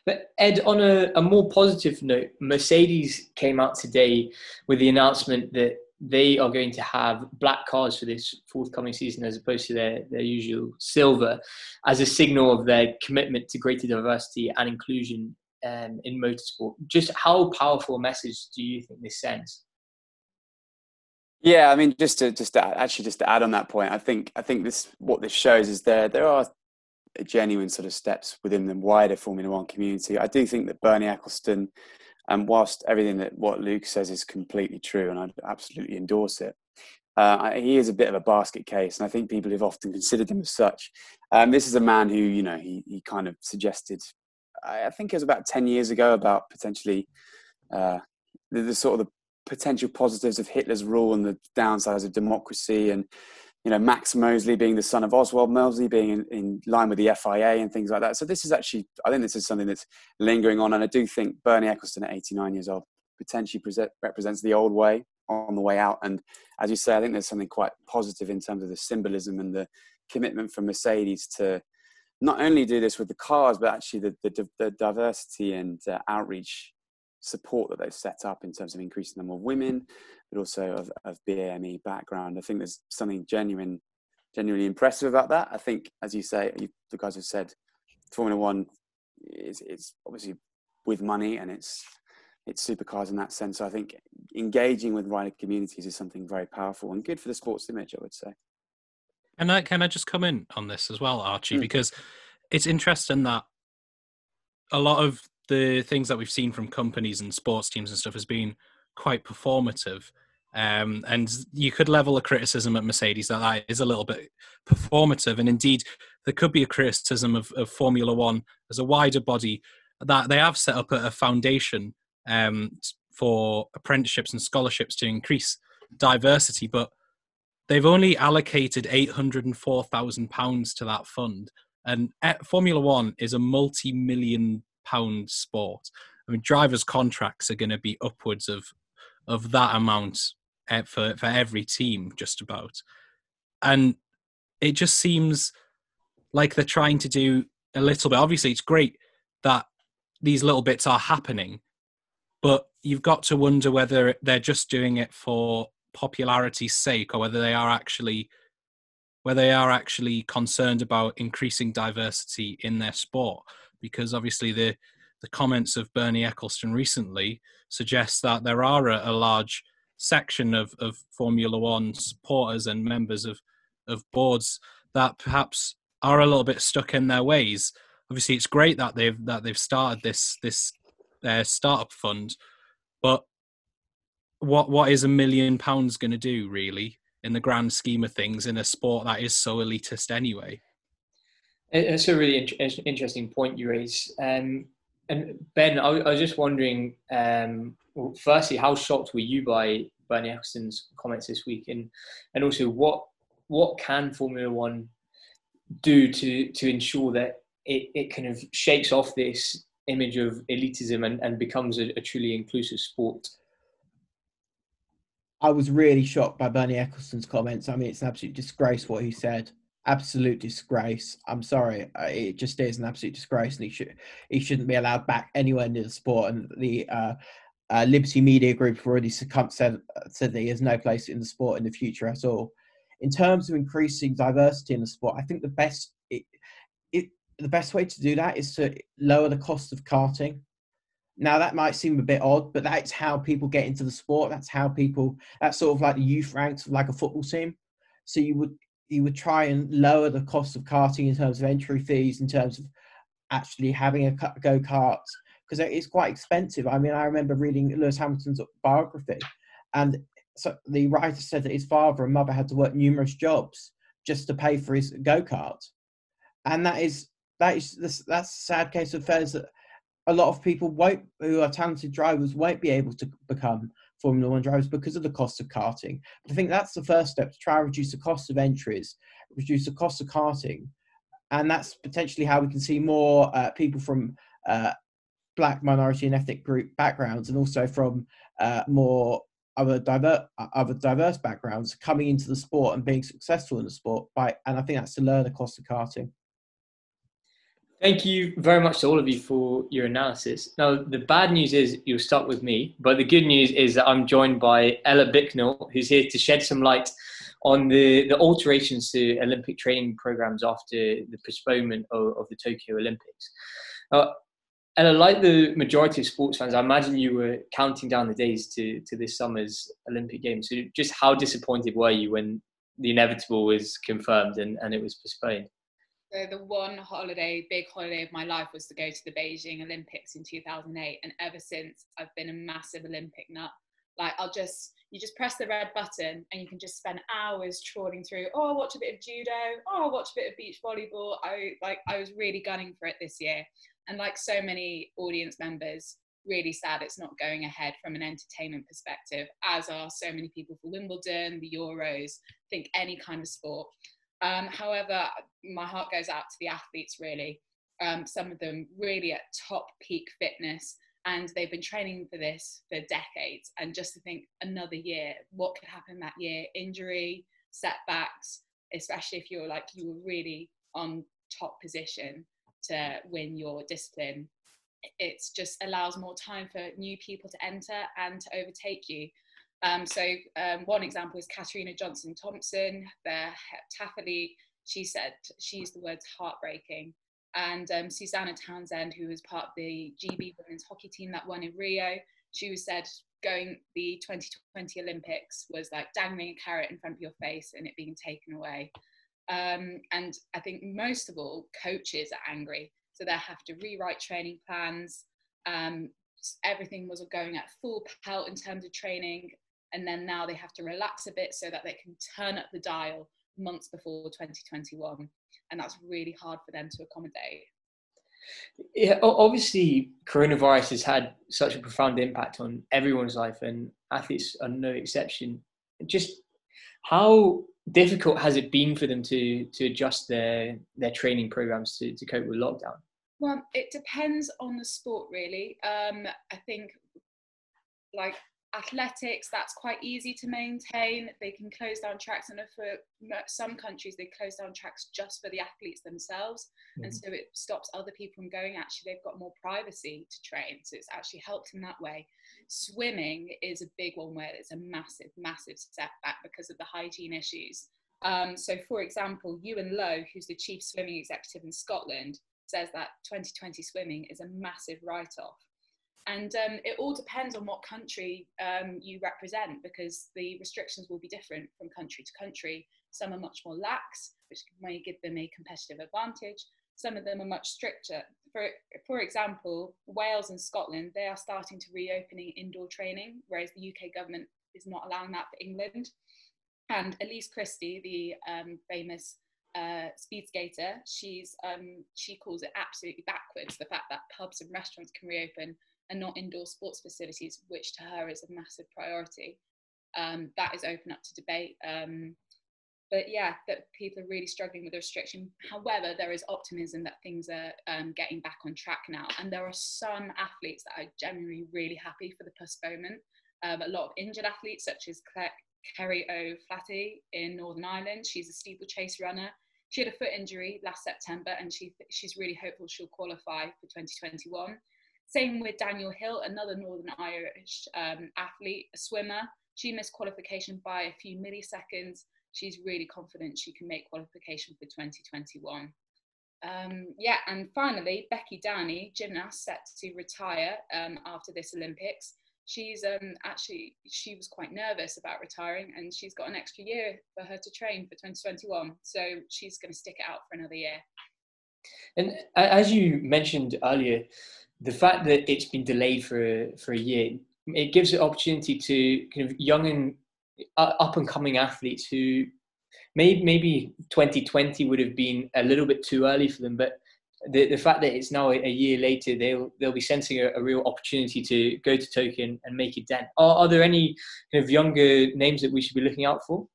But Ed, on a, a more positive note, Mercedes came out today with the announcement that they are going to have black cars for this forthcoming season as opposed to their, their usual silver as a signal of their commitment to greater diversity and inclusion um, in motorsport. Just how powerful a message do you think this sends? Yeah, I mean, just to just to, actually just to add on that point, I think I think this what this shows is there there are genuine sort of steps within the wider Formula One community. I do think that Bernie Ecclestone and whilst everything that what Luke says is completely true, and I absolutely endorse it, uh, he is a bit of a basket case, and I think people have often considered him as such. Um, this is a man who, you know, he he kind of suggested, I think it was about ten years ago, about potentially uh, the, the, sort of the potential positives of Hitler's rule and the downsides of democracy, and you know, Max Mosley being the son of Oswald Mosley, being in, in, line with the FIA and things like that. So this is actually, I think this is something that's lingering on, and I do think Bernie Ecclestone at 89 years old potentially present, represents the old way on the way out. And as you say, I think there's something quite positive in terms of the symbolism and the commitment from Mercedes to not only do this with the cars, but actually the, the, the diversity and uh, outreach support that they've set up in terms of increasing the number of women, but also of, of BAME background. I think there's something genuine, genuinely impressive about that. I think, as you say, you, the guys have said, Formula One is it's obviously with money and it's it's supercars in that sense. So I think engaging with rider communities is something very powerful and good for the sports image. I would say. And I, can I just come in on this as well, Archie? Mm. Because it's interesting that a lot of the things that we've seen from companies and sports teams and stuff has been quite performative. Um, and you could level a criticism at Mercedes that that is a little bit performative. And indeed, there could be a criticism of, of Formula One as a wider body that they have set up a, a foundation um, for apprenticeships and scholarships to increase diversity, but they've only allocated £804,000 to that fund. And Formula One is a multi million pound sport. I mean, drivers' contracts are going to be upwards of of that amount eh, for for every team, just about. And it just seems like they're trying to do a little bit. Obviously, it's great that these little bits are happening, but you've got to wonder whether they're just doing it for popularity's sake or whether they are actually where they are actually concerned about increasing diversity in their sport because obviously the the comments of Bernie Ecclestone recently suggest that there are a, a large section of, of Formula One supporters and members of, of boards that perhaps are a little bit stuck in their ways. Obviously, it's great that they've that they've started this this uh, startup fund, but what what is a million pounds going to do really in the grand scheme of things in a sport that is so elitist anyway? It's a really in- interesting point you raise. Um, and Ben, I, I, was just wondering, um, well, firstly, how shocked were you by Bernie Ecclestone's comments this week, and and also what what can Formula One do to to ensure that it, it kind of shakes off this image of elitism and, and becomes a, a truly inclusive sport? I was really shocked by Bernie Ecclestone's comments. I mean, it's an absolute disgrace what he said absolute disgrace. I'm sorry, uh, it just is an absolute disgrace, and he should he shouldn't be allowed back anywhere near the sport. And the uh, uh, Liberty Media Group have already succumbed, said said that he has no place in the sport in the future at all. In terms of increasing diversity in the sport, I think the best it, it the best way to do that is to lower the cost of karting. Now that might seem a bit odd, but that's how people get into the sport. That's how people. That's sort of like the youth ranks of like a football team. So you would you would try and lower the cost of karting in terms of entry fees, in terms of actually having a go kart, because it's quite expensive. I mean, I remember reading Lewis Hamilton's biography, and so the writer said that his father and mother had to work numerous jobs just to pay for his go kart, and that is that is that's a sad case of affairs that a lot of people won't, who are talented drivers won't be able to become Formula One drivers because of the cost of karting. But I think that's the first step to try and reduce the cost of entries, reduce the cost of karting, and that's potentially how we can see more uh, people from uh, black minority and ethnic group backgrounds, and also from uh, more other diverse other diverse backgrounds coming into the sport and being successful in the sport. By and I think that's to learn the cost of karting. Thank you very much to all of you for your analysis. Now, the bad news is you'll start with me, but the good news is that I'm joined by Ella Bicknell, who's here to shed some light on the, the alterations to Olympic training programs after the postponement of, of the Tokyo Olympics. Uh, Ella, like the majority of sports fans, I imagine you were counting down the days to, to this summer's Olympic Games. So, just how disappointed were you when the inevitable was confirmed and, and it was postponed? So the one holiday, big holiday of my life was to go to the Beijing Olympics in 2008, and ever since I've been a massive Olympic nut. Like I'll just, you just press the red button, and you can just spend hours trawling through. Oh, I'll watch a bit of judo. Oh, I'll watch a bit of beach volleyball. I like, I was really gunning for it this year, and like so many audience members, really sad it's not going ahead from an entertainment perspective, as are so many people for Wimbledon, the Euros, think any kind of sport. Um, however, my heart goes out to the athletes really. Um, some of them really at top peak fitness, and they've been training for this for decades. And just to think another year, what could happen that year? Injury, setbacks, especially if you're like you were really on top position to win your discipline. It just allows more time for new people to enter and to overtake you. Um, so um, one example is Katarina Johnson Thompson, the heptathlete. She said she used the words heartbreaking. And um, Susannah Townsend, who was part of the GB women's hockey team that won in Rio, she was said going the 2020 Olympics was like dangling a carrot in front of your face and it being taken away. Um, and I think most of all, coaches are angry. So they have to rewrite training plans. Um, everything was going at full pelt in terms of training and then now they have to relax a bit so that they can turn up the dial months before 2021 and that's really hard for them to accommodate. Yeah obviously coronavirus has had such a profound impact on everyone's life and athletes are no exception. Just how difficult has it been for them to to adjust their their training programs to, to cope with lockdown? Well it depends on the sport really. Um i think like athletics that's quite easy to maintain. They can close down tracks and for some countries they close down tracks just for the athletes themselves mm-hmm. and so it stops other people from going. Actually they've got more privacy to train so it's actually helped in that way. Swimming is a big one where it's a massive massive setback because of the hygiene issues. Um, so for example ewan lowe who's the chief swimming executive in scotland says that 2020 swimming is a massive write-off and um, it all depends on what country um, you represent because the restrictions will be different from country to country. Some are much more lax, which may give them a competitive advantage. Some of them are much stricter. For, for example, Wales and Scotland, they are starting to reopening indoor training, whereas the UK government is not allowing that for England. And Elise Christie, the um, famous uh, speed skater, she's um, she calls it absolutely backwards. The fact that pubs and restaurants can reopen and not indoor sports facilities, which to her is a massive priority. Um, that is open up to debate. Um, but yeah, that people are really struggling with the restriction. However, there is optimism that things are um, getting back on track now. And there are some athletes that are generally really happy for the postponement. Um, a lot of injured athletes, such as Claire, Kerry O'Flaherty in Northern Ireland. She's a steeplechase runner. She had a foot injury last September and she, she's really hopeful she'll qualify for 2021. Same with Danielle Hill, another Northern Irish um, athlete, a swimmer. She missed qualification by a few milliseconds. She's really confident she can make qualification for 2021. Um, yeah, and finally, Becky Downie, gymnast set to retire um, after this Olympics. She's um, actually, she was quite nervous about retiring and she's got an extra year for her to train for 2021. So she's going to stick it out for another year. And as you mentioned earlier, the fact that it's been delayed for for a year it gives an opportunity to kind of young and uh, up and coming athletes who maybe maybe 2020 would have been a little bit too early for them but the, the fact that it's now a, year later, they'll they'll be sensing a, a, real opportunity to go to Tokyo and, and make a dent. Are, are there any kind of younger names that we should be looking out for?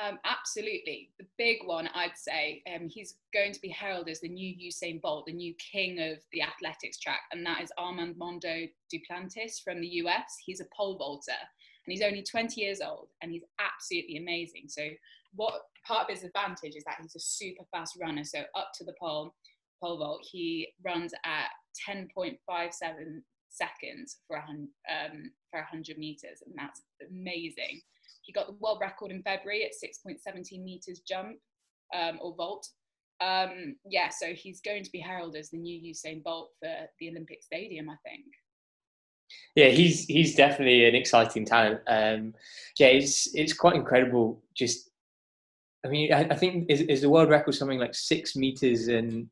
Um, absolutely. The big one, I'd say, um, he's going to be heralded as the new Usain Bolt, the new king of the athletics track, and that is Armando Duplantis from the US. He's a pole vaulter, and he's only 20 years old, and he's absolutely amazing. So, what part of his advantage is that he's a super fast runner. So, up to the pole, pole vault, he runs at 10.57 seconds for a, um, for 100 meters, and that's amazing. He got the world record in February at 6.17 meters jump um, or vault. Um, yeah, so he's going to be heralded as the new Usain Bolt for the Olympic Stadium, I think. Yeah, he's he's definitely an exciting talent. Um, yeah, it's it's quite incredible. Just, I mean, I, I think is, is the world record something like six meters and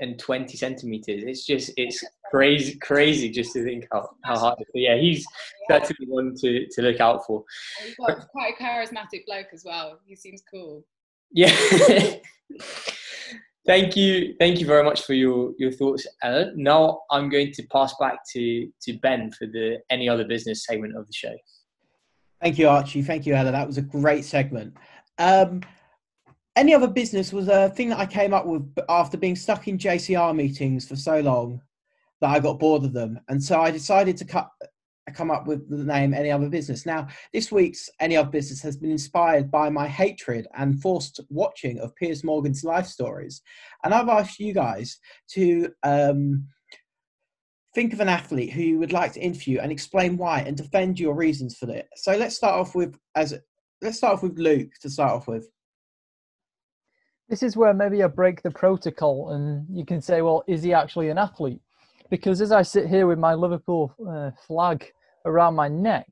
and 20 centimeters. It's just, it's crazy, crazy just to think how, how hard. But yeah, he's definitely one to, to look out for. He's got quite a charismatic bloke as well. He seems cool. Yeah. thank you. Thank you very much for your, your thoughts, Ella. Now I'm going to pass back to, to Ben for the any other business segment of the show. Thank you, Archie. Thank you, Ella. That was a great segment. Um, any other business was a thing that I came up with after being stuck in JCR meetings for so long I got bored of them, and so I decided to cut, come up with the name Any Other Business. Now, this week's Any Other Business has been inspired by my hatred and forced watching of Piers Morgan's life stories, and I've asked you guys to. Um, think of an athlete who you would like to interview and explain why and defend your reasons for it. So let's start off with as let's start off with Luke to start off with this is where maybe I break the protocol and you can say, well, is he actually an athlete? Because as I sit here with my Liverpool uh, flag around my neck,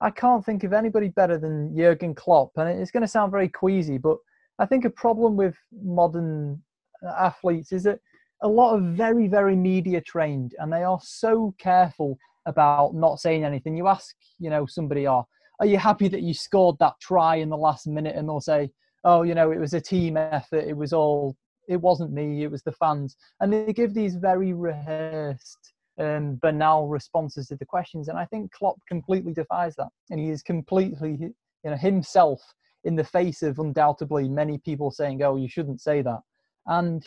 I can't think of anybody better than Jurgen Klopp. And it's going to sound very queasy, but I think a problem with modern uh, athletes is that a lot of very, very media trained and they are so careful about not saying anything. You ask, you know, somebody, are, oh, are you happy that you scored that try in the last minute? And they'll say, oh, you know, it was a team effort. It was all, it wasn't me, it was the fans. And they give these very rehearsed, um, banal responses to the questions. And I think Klopp completely defies that. And he is completely, you know, himself in the face of undoubtedly many people saying, oh, you shouldn't say that. And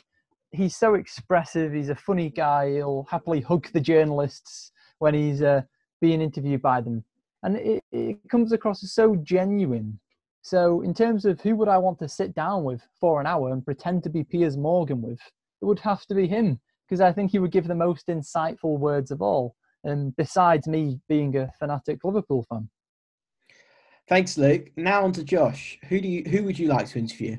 he's so expressive. He's a funny guy. He'll happily hug the journalists when he's uh, being interviewed by them. And it, it comes across as so genuine so, in terms of who would I want to sit down with for an hour and pretend to be Piers Morgan with, it would have to be him because I think he would give the most insightful words of all. And besides me being a fanatic Liverpool fan. Thanks, Luke. Now on to Josh. Who do you who would you like to interview?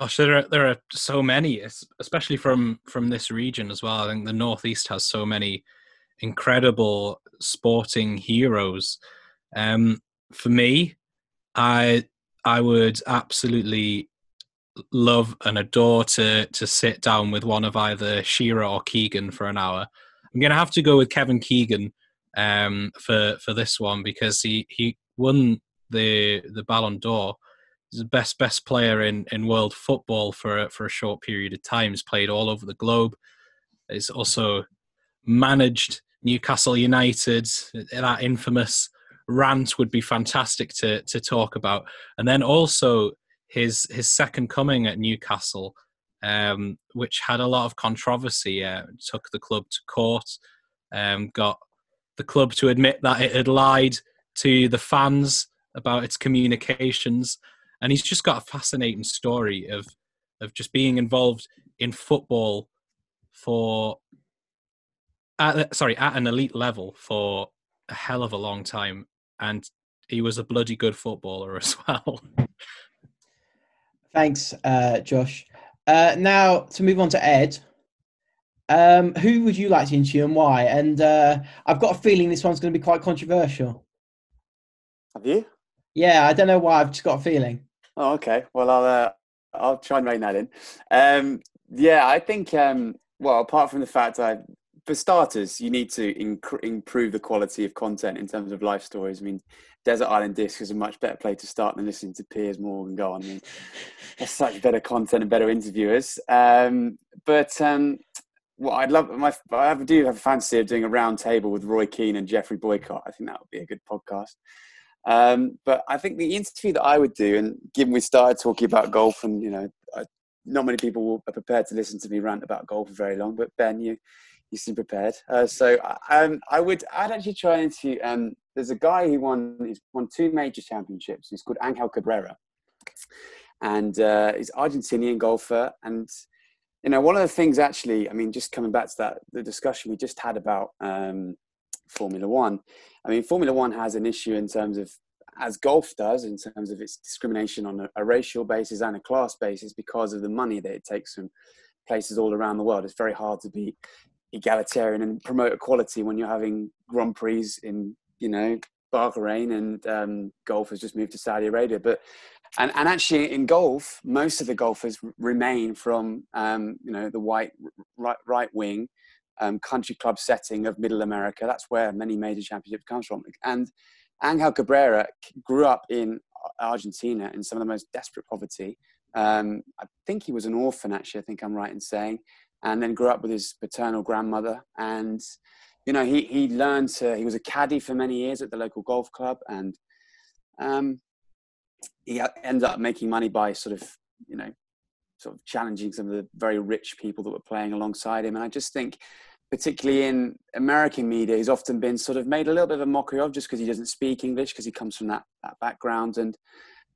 Gosh, there are there are so many, especially from from this region as well. I think the northeast has so many incredible sporting heroes. Um, for me, I I would absolutely love and adore to to sit down with one of either Shearer or Keegan for an hour. I'm going to have to go with Kevin Keegan um, for for this one because he he won the the Ballon d'Or. He's the best best player in, in world football for for a short period of time. He's played all over the globe. He's also managed Newcastle United, that infamous rant would be fantastic to to talk about. And then also his his second coming at Newcastle, um, which had a lot of controversy. Uh, took the club to court, um, got the club to admit that it had lied to the fans about its communications, and he's just got a fascinating story of of just being involved in football for at, sorry at an elite level for a hell of a long time and he was a bloody good footballer as well. Thanks, uh, Josh. Uh, now to move on to Ed. Um, who would you like to interview and why? And uh, I've got a feeling this one's going to be quite controversial. Have you? Yeah, I don't know why. I've just got a feeling. Oh, okay. Well, I'll uh, I'll try and rein that in. Um, yeah, I think. Um, well, apart from the fact I for starters, you need to inc- improve the quality of content in terms of life stories. I mean, Desert Island Disc is a much better place to start than listening to Piers Morgan go on. I mean, such better content and better interviewers. Um, but um, well, I'd love my. I do have a fantasy of doing a round table with Roy Keane and Geoffrey Boycott. I think that would be a good podcast. Um, but I think the interview that I would do, and given we started talking about golf, and you know, I, not many people are prepared to listen to me rant about golf for very long. But Ben, you you seem prepared. Uh, so um, I would I'd actually try interview. Um, there's a guy who won he's won two major championships. He's called Angel Cabrera, and uh, he's Argentinian golfer. And you know, one of the things actually, I mean, just coming back to that the discussion we just had about um, Formula One. I mean, Formula One has an issue in terms of as golf does in terms of its discrimination on a, a racial basis and a class basis because of the money that it takes from places all around the world. It's very hard to be egalitarian and promote equality when you're having Grand Prix in, you know, Bahrain and um, golf has just moved to Saudi Arabia. But and, and actually in golf, most of the golfers remain from um, you know the white right, right wing um, country club setting of Middle America. That's where many major championships comes from. And Angel Cabrera grew up in Argentina in some of the most desperate poverty. Um, I think he was an orphan, actually. I think I'm right in saying and then grew up with his paternal grandmother. And, you know, he, he learned to, he was a caddy for many years at the local golf club. And um, he ended up making money by sort of, you know, sort of challenging some of the very rich people that were playing alongside him. And I just think, particularly in American media, he's often been sort of made a little bit of a mockery of just because he doesn't speak English, because he comes from that, that background. And,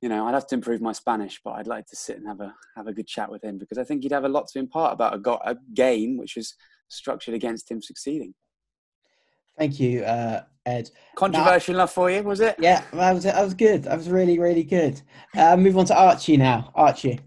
you know, I'd have to improve my Spanish, but I'd like to sit and have a have a good chat with him because I think he'd have a lot to impart about a, go- a game which was structured against him succeeding. Thank you, uh, Ed. Controversial now, enough for you, was it? Yeah, that was that was good. That was really really good. Uh, move on to Archie now. Archie.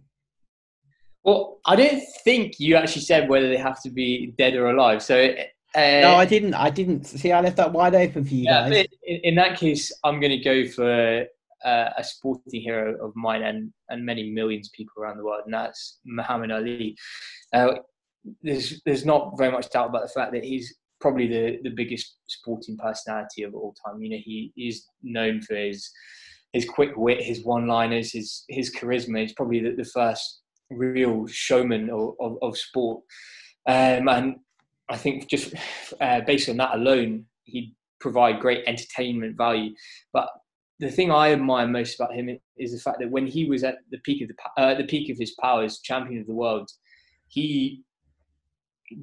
Well, I don't think you actually said whether they have to be dead or alive. So uh, no, I didn't. I didn't. See, I left that wide open for you yeah, guys. In, in, that case, I'm going to go for uh, a sporting hero of mine and, and many millions of people around the world, and that's Muhammad Ali. Uh, there's there's not very much doubt about the fact that he's probably the, the biggest sporting personality of all time. You know, he is known for his his quick wit, his one-liners, his his charisma. He's probably the, the first real showman of, of, of sport, um, and I think just uh, based on that alone, he'd provide great entertainment value. But the thing I admire most about him is the fact that when he was at the peak of the uh, the peak of his powers, champion of the world, he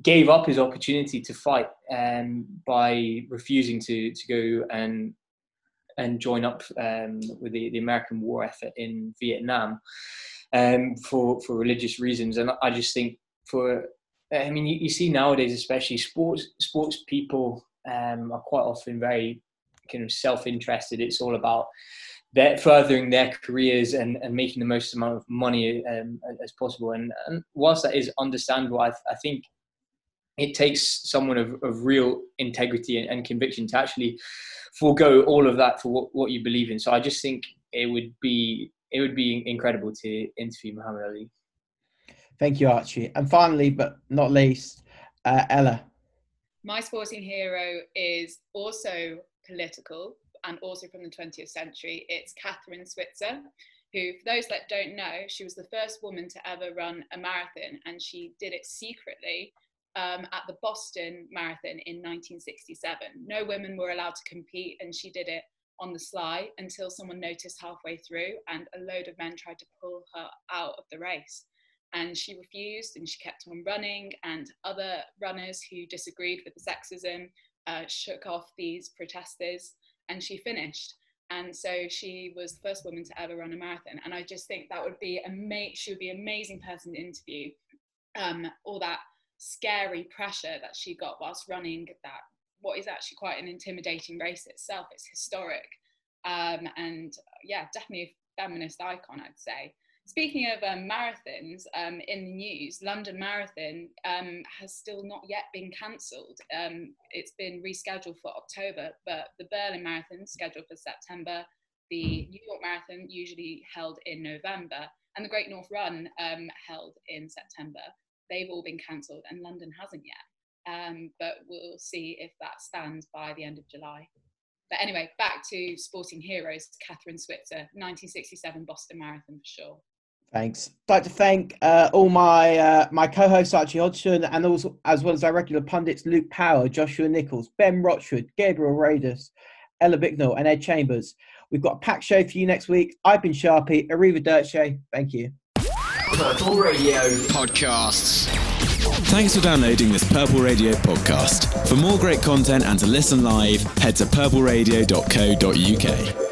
gave up his opportunity to fight um, by refusing to to go and and join up um, with the, the American war effort in Vietnam um, for for religious reasons. And I just think for I mean you, you see nowadays, especially sports sports people um, are quite often very kind of self-interested. It's all about their, furthering their careers and, and making the most amount of money um, as possible. And, and, whilst that is understandable, I, I think it takes someone of, of real integrity and, and, conviction to actually forego all of that for what, what you believe in. So I just think it would be it would be incredible to interview Muhammad Ali. Thank you, Archie. And finally, but not least, uh, Ella. My sporting hero is also political and also from the 20th century. It's Kathrine Switzer, who, for those that don't know, she was the first woman to ever run a marathon and she did it secretly um, at the Boston Marathon in 1967. No women were allowed to compete and she did it on the sly until someone noticed halfway through and a load of men tried to pull her out of the race. And she refused and she kept on running, and other runners who disagreed with the sexism uh, shook off these protesters and she finished. And so she was the first woman to ever run a marathon. And I just think that would be ama- she would be an amazing person to interview. Um, all that scary pressure that she got whilst running that what is actually quite an intimidating race itself. It's historic. Um, and yeah, definitely a feminist icon, I'd say. Speaking of um, marathons um, in the news, London Marathon um, has still not yet been cancelled. Um, it's been rescheduled for October, but the Berlin Marathon scheduled for September, the New York Marathon usually held in November, and the Great North Run um, held in September. They've all been cancelled, and London hasn't yet. Um, but we'll see if that stands by the end of July. But anyway, back to sporting heroes, Kathrine Switzer, 1967 Boston Marathon for sure. Thanks. I'd like to thank uh, all my uh, my co-hosts Archie Hodgson and also as well as our regular pundits Luke Power, Joshua Nichols, Ben Rochford, Gabriel Radis, Ella Bicknell, and Ed Chambers. We've got a packed show for you next week. I've been Sharpie. Arrivederci. Thank you. Purple Radio Podcasts. Thanks for downloading this Purple Radio podcast. For more great content and to listen live, head to purpleradio.co.uk.